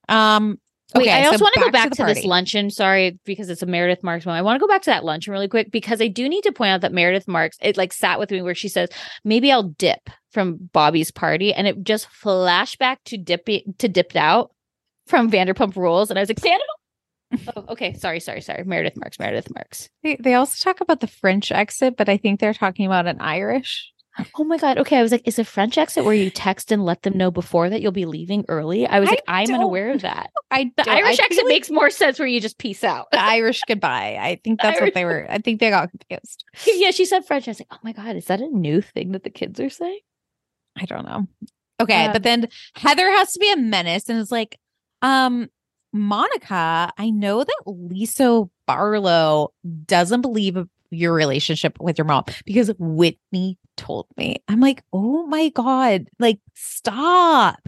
Um. Wait, okay, I so also want to go back the to, this luncheon. Sorry, because it's a Meredith Marks one. I want to go back to that luncheon really quick because I do need to point out that Meredith Marks it like sat with me where she says maybe I'll dip from Bobby's party, and it just flashed back to dipping to dipped out from Vanderpump Rules, and I was like, Santa. oh, okay. Sorry, sorry, sorry. Meredith Marks. Meredith Marks. They, they also talk about the French exit, but I think they're talking about an Irish Oh my god. Okay, I was like, is a French exit where you text and let them know before that you'll be leaving early? I was I like, I'm unaware of that. *laughs* I The don't- I Irish exit like makes more sense where you just peace out. the *laughs* Irish goodbye. I think that's Irish- what they were. I think they got confused. *laughs* yeah, she said French. I was like, oh my god, is that a new thing that the kids are saying? I don't know. Okay, Um, but then Heather has to be a menace and is like, um, Monica, I know that Lisa Barlow doesn't believe your relationship with your mom because Whitney told me. I'm like, oh my God, like stop.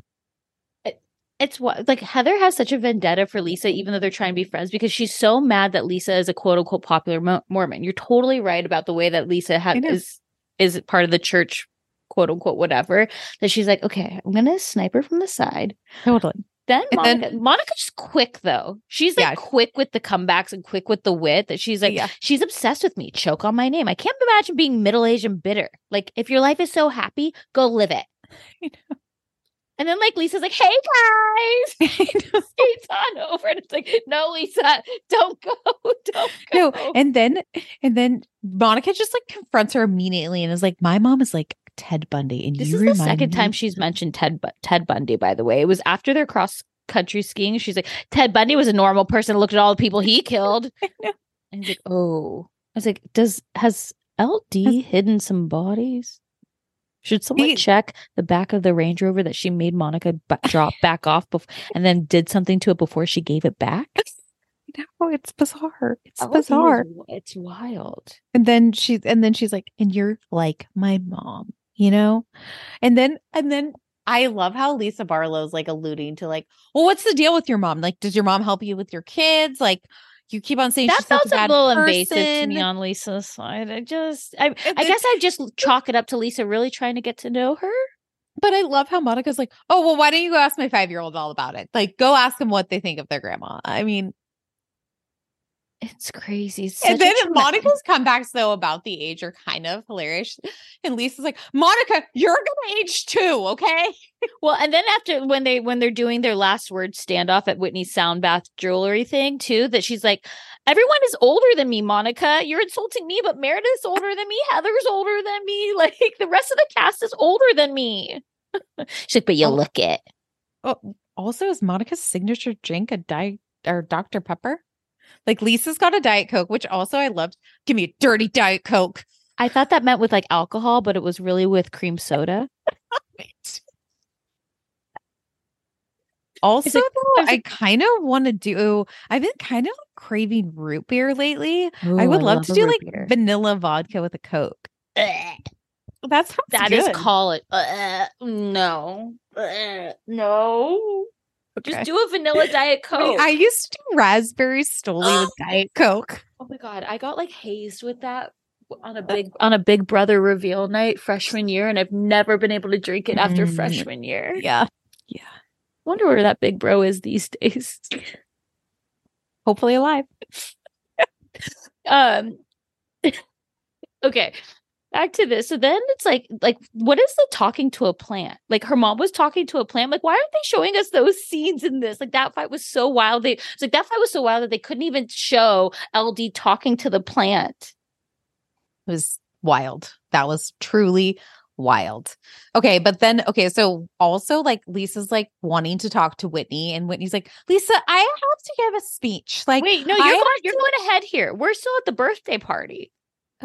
It's what like Heather has such a vendetta for Lisa, even though they're trying to be friends, because she's so mad that Lisa is a quote unquote popular Mo- Mormon. You're totally right about the way that Lisa ha- is is part of the church, quote unquote, whatever. That she's like, okay, I'm gonna snipe her from the side. Totally. Then And then- Monica's quick though. She's like Yeah. quick with the comebacks and quick with the wit. That she's like, Yeah. she's obsessed with me. Choke on my name. I can't imagine being middle aged and bitter. Like, if your life is so happy, go live it. *laughs* I And then like Lisa's like, hey guys, *laughs* skates *laughs* on over, and it's like, no, Lisa, don't go, don't go. No, and then and then Monica just like confronts her immediately and is like, My mom is like Ted Bundy. And This you is the second me time she's mentioned Ted Ted Bundy. By the way, it was after their cross country skiing. She's like, Ted Bundy was a normal person. Looked at all the people he *laughs* killed. And he's like, oh, I was like, does has LD hidden some bodies? Should someone He- check the back of the Range Rover that she made Monica ba- drop *laughs* back off bef- and then did something to it before she gave it back? *laughs* No, it's bizarre. It's bizarre. wi- It's wild. And then she's and then she's like, and you're like my mom, you know? And then and then I love how Lisa Barlow's like alluding to like, well, what's the deal with your mom? Like, does your mom help you with your kids? Like, you keep on saying That she's such a bad little invasive to me on Lisa's side. I just, I, I then- guess I just chalk it up to Lisa really trying to get to know her. But I love how Monica's like, oh, well, why don't you go ask my five year old all about it? Like, go ask them what they think of their grandma. I mean, It's crazy. It's and then trauma- Monica's comebacks though about the age are kind of hilarious. And Lisa's like, Monica, you're gonna age too, okay? *laughs* Well, and then after when they when they're doing their last word standoff at Whitney's sound bath jewelry thing too, that she's like, everyone is older than me, Monica. You're insulting me, but Meredith's older than me. Heather's older than me. *laughs* Like the rest of the cast is older than me. *laughs* she's like, but you Oh. look it. Oh, also, is Monica's signature drink a diet or Dr. Pepper? Like Lisa's got a Diet Coke, which also I loved. Give me a dirty Diet Coke. I thought that meant with like alcohol, but it was really with cream soda. *laughs* Also, like- though, I kind of want to do. I've been kind of craving root beer lately. I would love, to do like beer. vanilla vodka with a Coke. Ugh. That sounds That is call it. Uh, no, Uh, no. Okay. Just do a vanilla *laughs* diet I, mean, coke. I used to do raspberry stoli with *gasps* Diet Coke. oh my god, I got like hazed with that on a big on a Big Brother reveal night freshman year, and I've never been able to drink it after Mm. freshman year. Yeah. Yeah. Wonder where that big bro is these days. Hopefully alive. *laughs* um. *laughs* okay. Back to this. So then it's like, like, what is the talking to a plant? Like her mom was talking to a plant. Like, why aren't they showing us those scenes in this? Like that fight was so wild. They it's like that fight was so wild that they couldn't even show LD talking to the plant. It was wild. That was truly wild. Okay, but then okay, so also like Lisa's like wanting to talk to Whitney, and Whitney's like, Lisa, I have to give a speech. Like, Wait, no, you're going, you're to- going ahead here. We're still at the birthday party.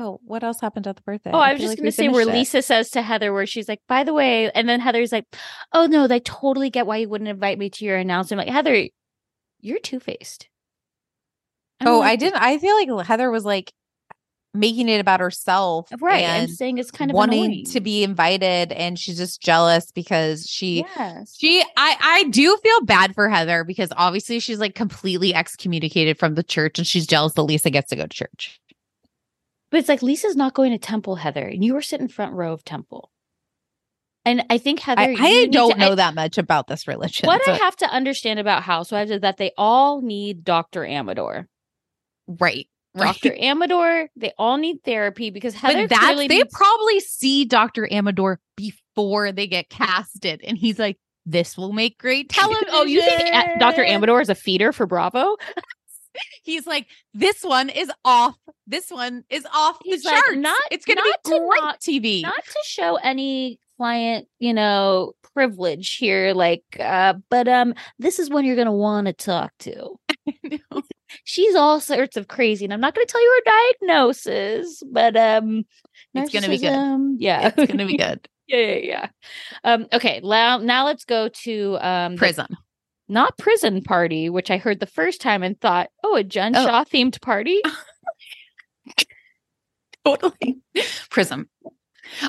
Oh, what else happened at the birthday? Oh, I was just like going to say where it. Lisa says to Heather, where she's like, by the way, and then Heather's like, oh no, they totally get why you wouldn't invite me to your announcement. I'm like, Heather, you're two faced. Oh, I didn't. I feel like Heather was like making it about herself, Right. And I'm saying it's kind of wanting annoying. to be invited, and she's just jealous because she Yes. She I I do feel bad for Heather because obviously she's like completely excommunicated from the church and she's jealous that Lisa gets to go to church. But it's like Lisa's not going to Temple, Heather, and you were sitting front row of Temple. And I think Heather, I, I don't to- know I- that much about this religion. What so- I have to understand about housewives is that they all need Dr. Amador. right. Right. Dr. *laughs* Amador, they all need therapy because Heather but that's they needs- probably see Dr. Amador before they get casted and he's like, this will make great television. *laughs* Oh, you think eh, Dr. Amador is a feeder for Bravo? *laughs* he's like, this one is off. This one is off He's the like, charts. not- it's gonna be great not- TV. not to show any client, you know, privilege here, like, uh, but um, this is one you're gonna want to talk to. *laughs* She's all sorts of crazy, and I'm not gonna tell you her diagnosis, but um, It's gonna be good. Yeah, it's gonna be *laughs* good. yeah, yeah, yeah. Um, okay, now now let's go to um the- Prism. Not prison party, which I heard the first time and thought, oh, a Jen Oh. Shah themed party. *laughs* totally prism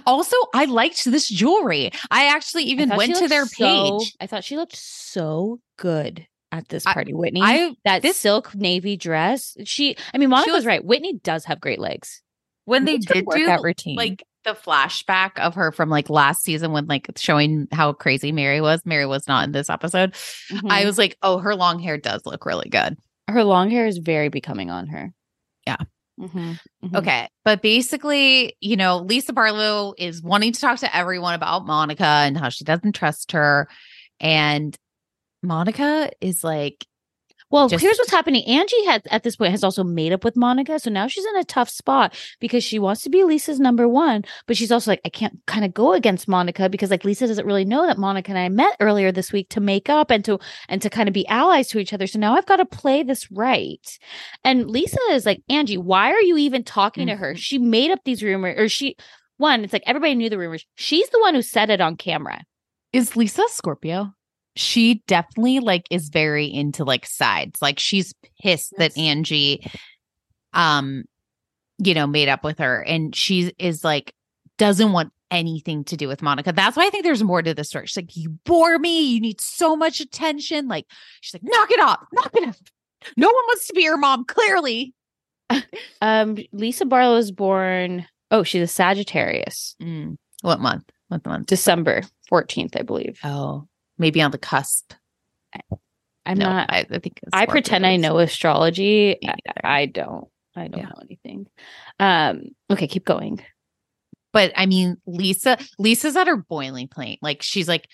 also i liked this jewelry i actually even thought went to their so- page I thought she looked so good at this I- party, Whitney. i that this- silk navy dress. She, I mean, Monica's was- right. Whitney does have great legs. when they did do that routine? like the flashback of her from like last season when like showing how crazy mary was mary was not in this episode i Mhm. was like oh her long hair does look really good her long hair is very becoming on her. Yeah. Mhm, mhm. Okay. But basically, you know, Lisa Barlow is wanting to talk to everyone about Monica and how she doesn't trust her. And Monica is like, Well, Just- here's what's happening. Angie has at this point has also made up with Monica, so now she's in a tough spot because she wants to be Lisa's number one, but she's also like, I can't kind of go against Monica because like Lisa doesn't really know that Monica and I met earlier this week to make up and to and to kind of be allies to each other. So now I've got to play this right. And Lisa is like, Angie, why are you even talking to her? Mhm. She made up these rumors, or she one, it's like everybody knew the rumors. She's the one who said it on camera. is Lisa Scorpio? She definitely like is very into like sides. Like she's pissed that Angie um you know made up with her and she is like doesn't want anything to do with Monica. That's why I think there's more to the story. She's like, you bore me. You need so much attention. Like, she's like, knock it off, knock it off. No one wants to be your mom, clearly. *laughs* Um, Lisa Barlow was born. Oh, she's a Sagittarius. Mm. What month? What month? December 14th, I believe. Oh, maybe on the cusp. I'm no, not I, I think I pretend I know astrology. I. I don't. I don't Yeah. know anything. Um, okay, keep going. But I mean, Lisa, Lisa's at her boiling point. Like she's like,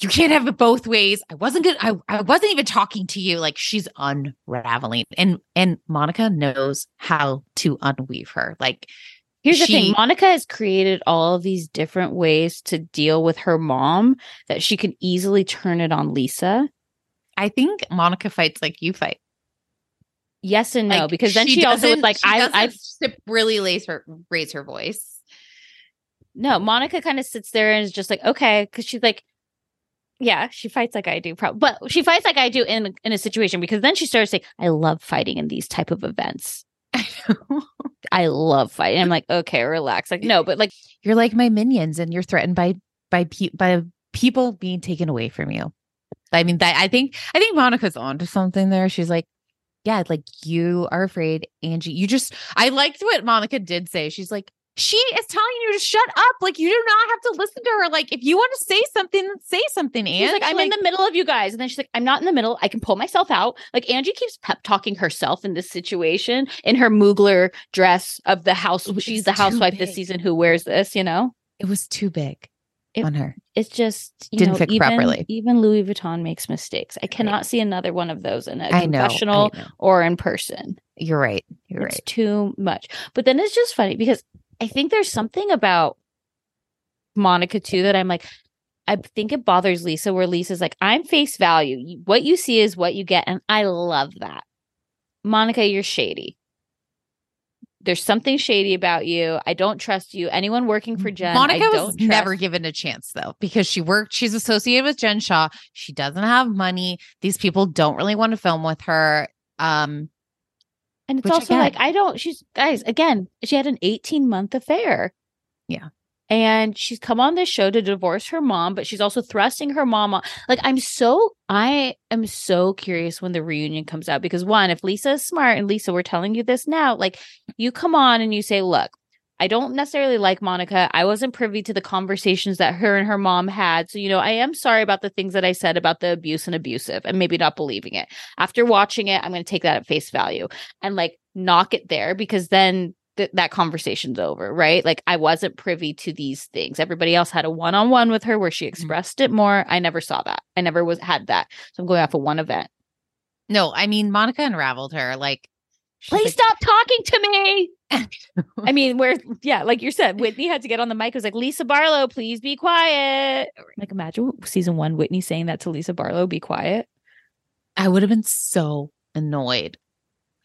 you can't have it both ways. I wasn't good. I, I wasn't even talking to you. Like she's unraveling. And and Monica knows how to unweave her. Like Here's the thing Monica has created all of these different ways to deal with her mom that she can easily turn it on Lisa. I think Monica fights like you fight. Yes and no, Like, because then she, also was like, she I, I, really raise her raise her voice. no, Monica kind of sits there and is just like, okay, because she's like, yeah, she fights like I do, probably, but she fights like I do in in a situation because then she starts saying, I love fighting in these type of events. *laughs* I love fighting. I'm like, okay, relax. Like, no, but like, you're like my minions and you're threatened by by pe- by people being taken away from you i mean that i think i think monica's onto something there she's like yeah like you are afraid angie you just i liked what monica did say she's like she is telling you to shut up like you do not have to listen to her like if you want to say something say something she's and like, I'm in the middle of you guys. And then she's like, I'm not in the middle. I can pull myself out. Like, Angie keeps pep talking herself in this situation in her Mugler dress of the house. She's the housewife this season who wears this, you know? it was too big It- on her It's just, you Didn't know, fit even, properly. Even Louis Vuitton makes mistakes. I cannot see another one of those in a i know confessional I know. or in person. you're right you're it's right too much. But then it's just funny because I think there's something about Monica too that I'm like, I think it bothers Lisa where Lisa's like, I'm face value. What you see is what you get. And I love that. Monica, you're shady. There's something shady about you. I don't trust you. Anyone working for Jen, Monica was don't never trust. given a chance though, because she worked, she's associated with Jen Shah. She doesn't have money. These people don't really want to film with her. Um, And it's Which also again- like, I don't, she's, guys, again, she had an 18 month affair. Yeah. And she's come on this show to divorce her mom, but she's also thrusting her mom on. Like, I'm so, I am so curious when the reunion comes out because, one, if Lisa is smart, and Lisa, we're telling you this now, like, you come on and you say, look, I don't necessarily like Monica. I wasn't privy to the conversations that her and her mom had. So, you know, I am sorry about the things that I said about the abuse and abusive and maybe not believing it. After watching it, I'm going to take that at face value and like knock it there because then th- that conversation's over, right? Like I wasn't privy to these things. Everybody else had a one-on-one with her where she mm-hmm. expressed it more. I never saw that. I never was had that. So I'm going off of one event. No, I mean Monica unraveled her. Like, Please like, stop talking to me. *laughs* I mean, where, yeah, like you said, Whitney had to get on the mic. It was like, Lisa Barlow, please be quiet. Like, imagine season one, Whitney saying that to Lisa Barlow, be quiet. I would have been so annoyed.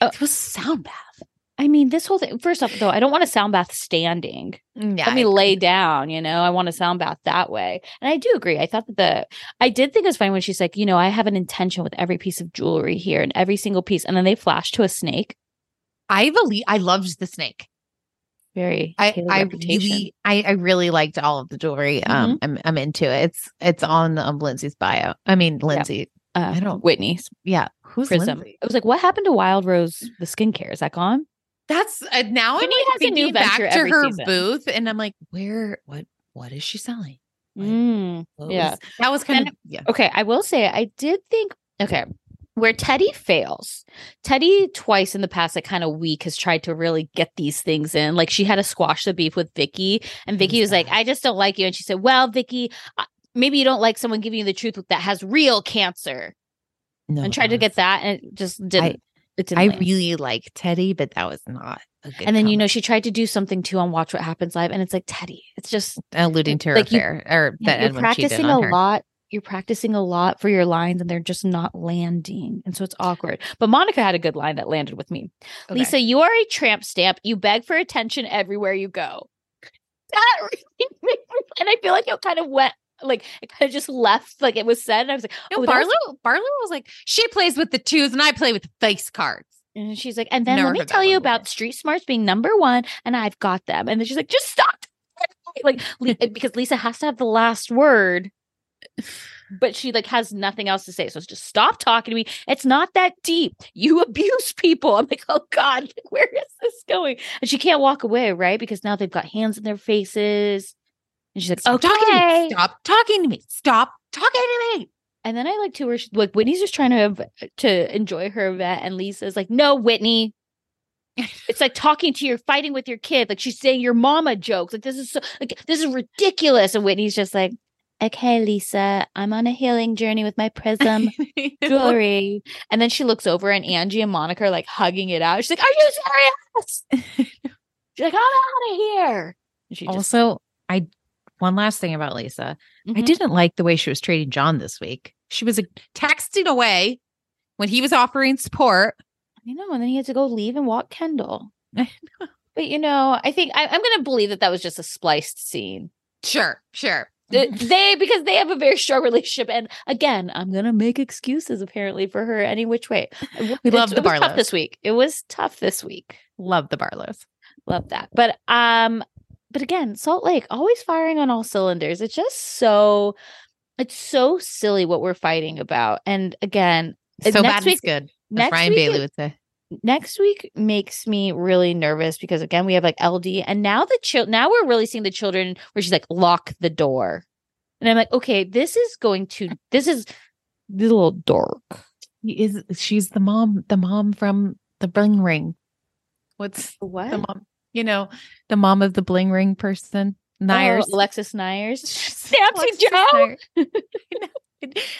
Oh. It was sound bath. I mean, this whole thing, first off, though, I don't want a sound bath standing. Mm, yeah, Let me lay down, you know, I want a sound bath that way. And I do agree. I thought that the, I did think it was funny when she's like, you know, I have an intention with every piece of jewelry here and every single piece. And then they flash to a snake. I believe I loved the snake. Very, I I reputation. really I, I really liked all of the jewelry. Um, I'm I'm into it. It's it's on um Lindsay's bio. I mean Lindsay. uh, I don't- Whitney's Yeah, who's Prism. Lindsay? It was like, what happened to Wild Rose, the skincare? Is that gone? That's uh, now I'm Whitney like has a new back to her season. booth, and I'm like, where? What? What is she selling? Like, Mm, yeah. that was kind And- of yeah. Okay, I will say I did think okay, where Teddi fails. Teddi twice in the past, like kind of week has tried to really get these things in. Like she had to squash the beef with Vicki, and Vicki was like, "I just don't like you," and she said, "Well, Vicki." uh, Maybe you don't like someone giving you the truth that has real cancer, No, and tried to get that, and it just didn't. it didn't. I really like Teddi, but that was not a good. and then you know she tried to do something too on Watch What Happens Live, and it's like Teddi. It's just alluding to her like you- or that you're Edwin practicing a lot. You're practicing a lot for your lines, and they're just not landing, and so it's awkward. But Monica had a good line that landed with me. Okay. Lisa, you are a tramp stamp. You beg for attention everywhere you go. That *laughs* really and I feel like it kind of went like it kind of just left like it was said. And I was like, No, oh, Barlow. was- Barlow was like, she plays with the twos, and I play with the face cards. and she's like, and then Never let me tell you before. about street smarts being number one, and I've got them. And then she's like, just stop. *laughs* Like because Lisa has to have the last word. But she like has nothing else to say. So it's just stop talking to me. It's not that deep. You *laughs* abuse people. I'm like, oh God, *laughs* where is this going? And she can't walk away, right? Because now they've got hands in their faces. And she's like, Stop okay. talking to me. Stop talking to me. Stop talking to me. And then I like to where she, like Whitney's just trying to have, to enjoy her event, and Lisa's like, "No, Whitney." it's like talking to your fighting with your kid. Like she's saying your mama jokes. Like this is so like this is ridiculous. And Whitney's just like, "Okay, Lisa, I'm on a healing journey with my prism *laughs* jewelry." and then she looks over, and Angie and Monica are like hugging it out. She's like, "Are you serious?" she's like, "I'm out of here." And she just also, I one last thing about Lisa. I Mhm. didn't like the way she was treating John this week. She was texting away when he was offering support. I know. And then he had to go leave and walk Kendall. *laughs* I But you know, I think I, I'm going to believe that that was just a spliced scene. Sure, sure. Th- *laughs* they because they have a very strong relationship, and again, I'm to make excuses apparently for her any which way. *laughs* It- We love the Barlows. this week. It was tough this week. Love the Barlows. Love that. But um, but again, Salt Lake always firing on all cylinders. It's just so, it's so silly what we're fighting about. And again, So next bad week- it's good. As next Ryan week Bailey would say. Next week makes me really nervous because again we have like LD and now the child now we're really seeing the children where she's like lock the door and I'm like okay this is going to this is a little dark He is she's the mom, the mom from the bling ring. What's what the mom? You know, the mom of the bling ring person. Oh, Neiers. oh, Alexis Neiers Nancy Nancy Jo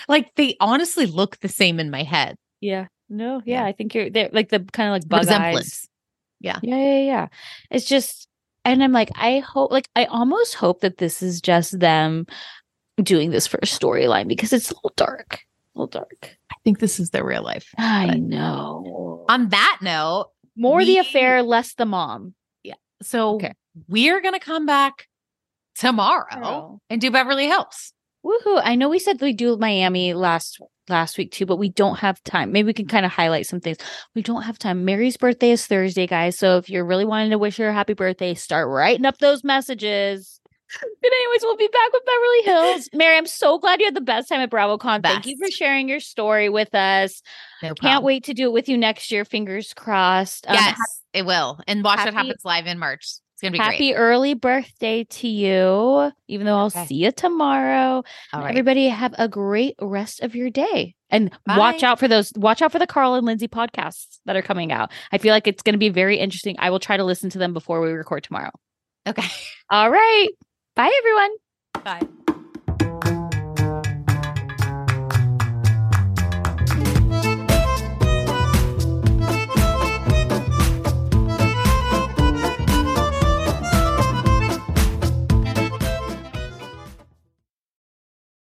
like they honestly look the same in my head. yeah no yeah, Yeah. I think you're they're like the kind of like bug Resemblance. eyes Yeah. yeah yeah yeah it's just and I'm like I hope like I almost hope that this is just them doing this for a storyline because it's a little dark a little dark I think this is their real life. I But know. On that note, More we- the affair, less the mom. Yeah. So Okay. we're gonna come back tomorrow Tomorrow. and do Beverly Hills. Woohoo! I know we said we do Miami last last week too, but we don't have time. Maybe we can kind of highlight some things. We don't have time. Mary's birthday is Thursday, guys. So if you're really wanting to wish her a happy birthday, start writing up those messages. *laughs* But anyways, we'll be back with Beverly Hills. *laughs* Mary, I'm so glad you had the best time at BravoCon. Thank you for sharing your story with us. No Can't wait to do it with you next year. Fingers crossed. Um, Yes, it will. And watch what happy- happens live in March. It's gonna be Happy great. early birthday to you, even though I'll Okay. see you tomorrow. All right. Everybody have a great rest of your day. And watch out for those watch out for the Carl and Lindsay podcasts that are coming out. I feel like it's going to be very interesting. I will try to listen to them before we record tomorrow. Okay. *laughs* All right. Bye everyone. Bye.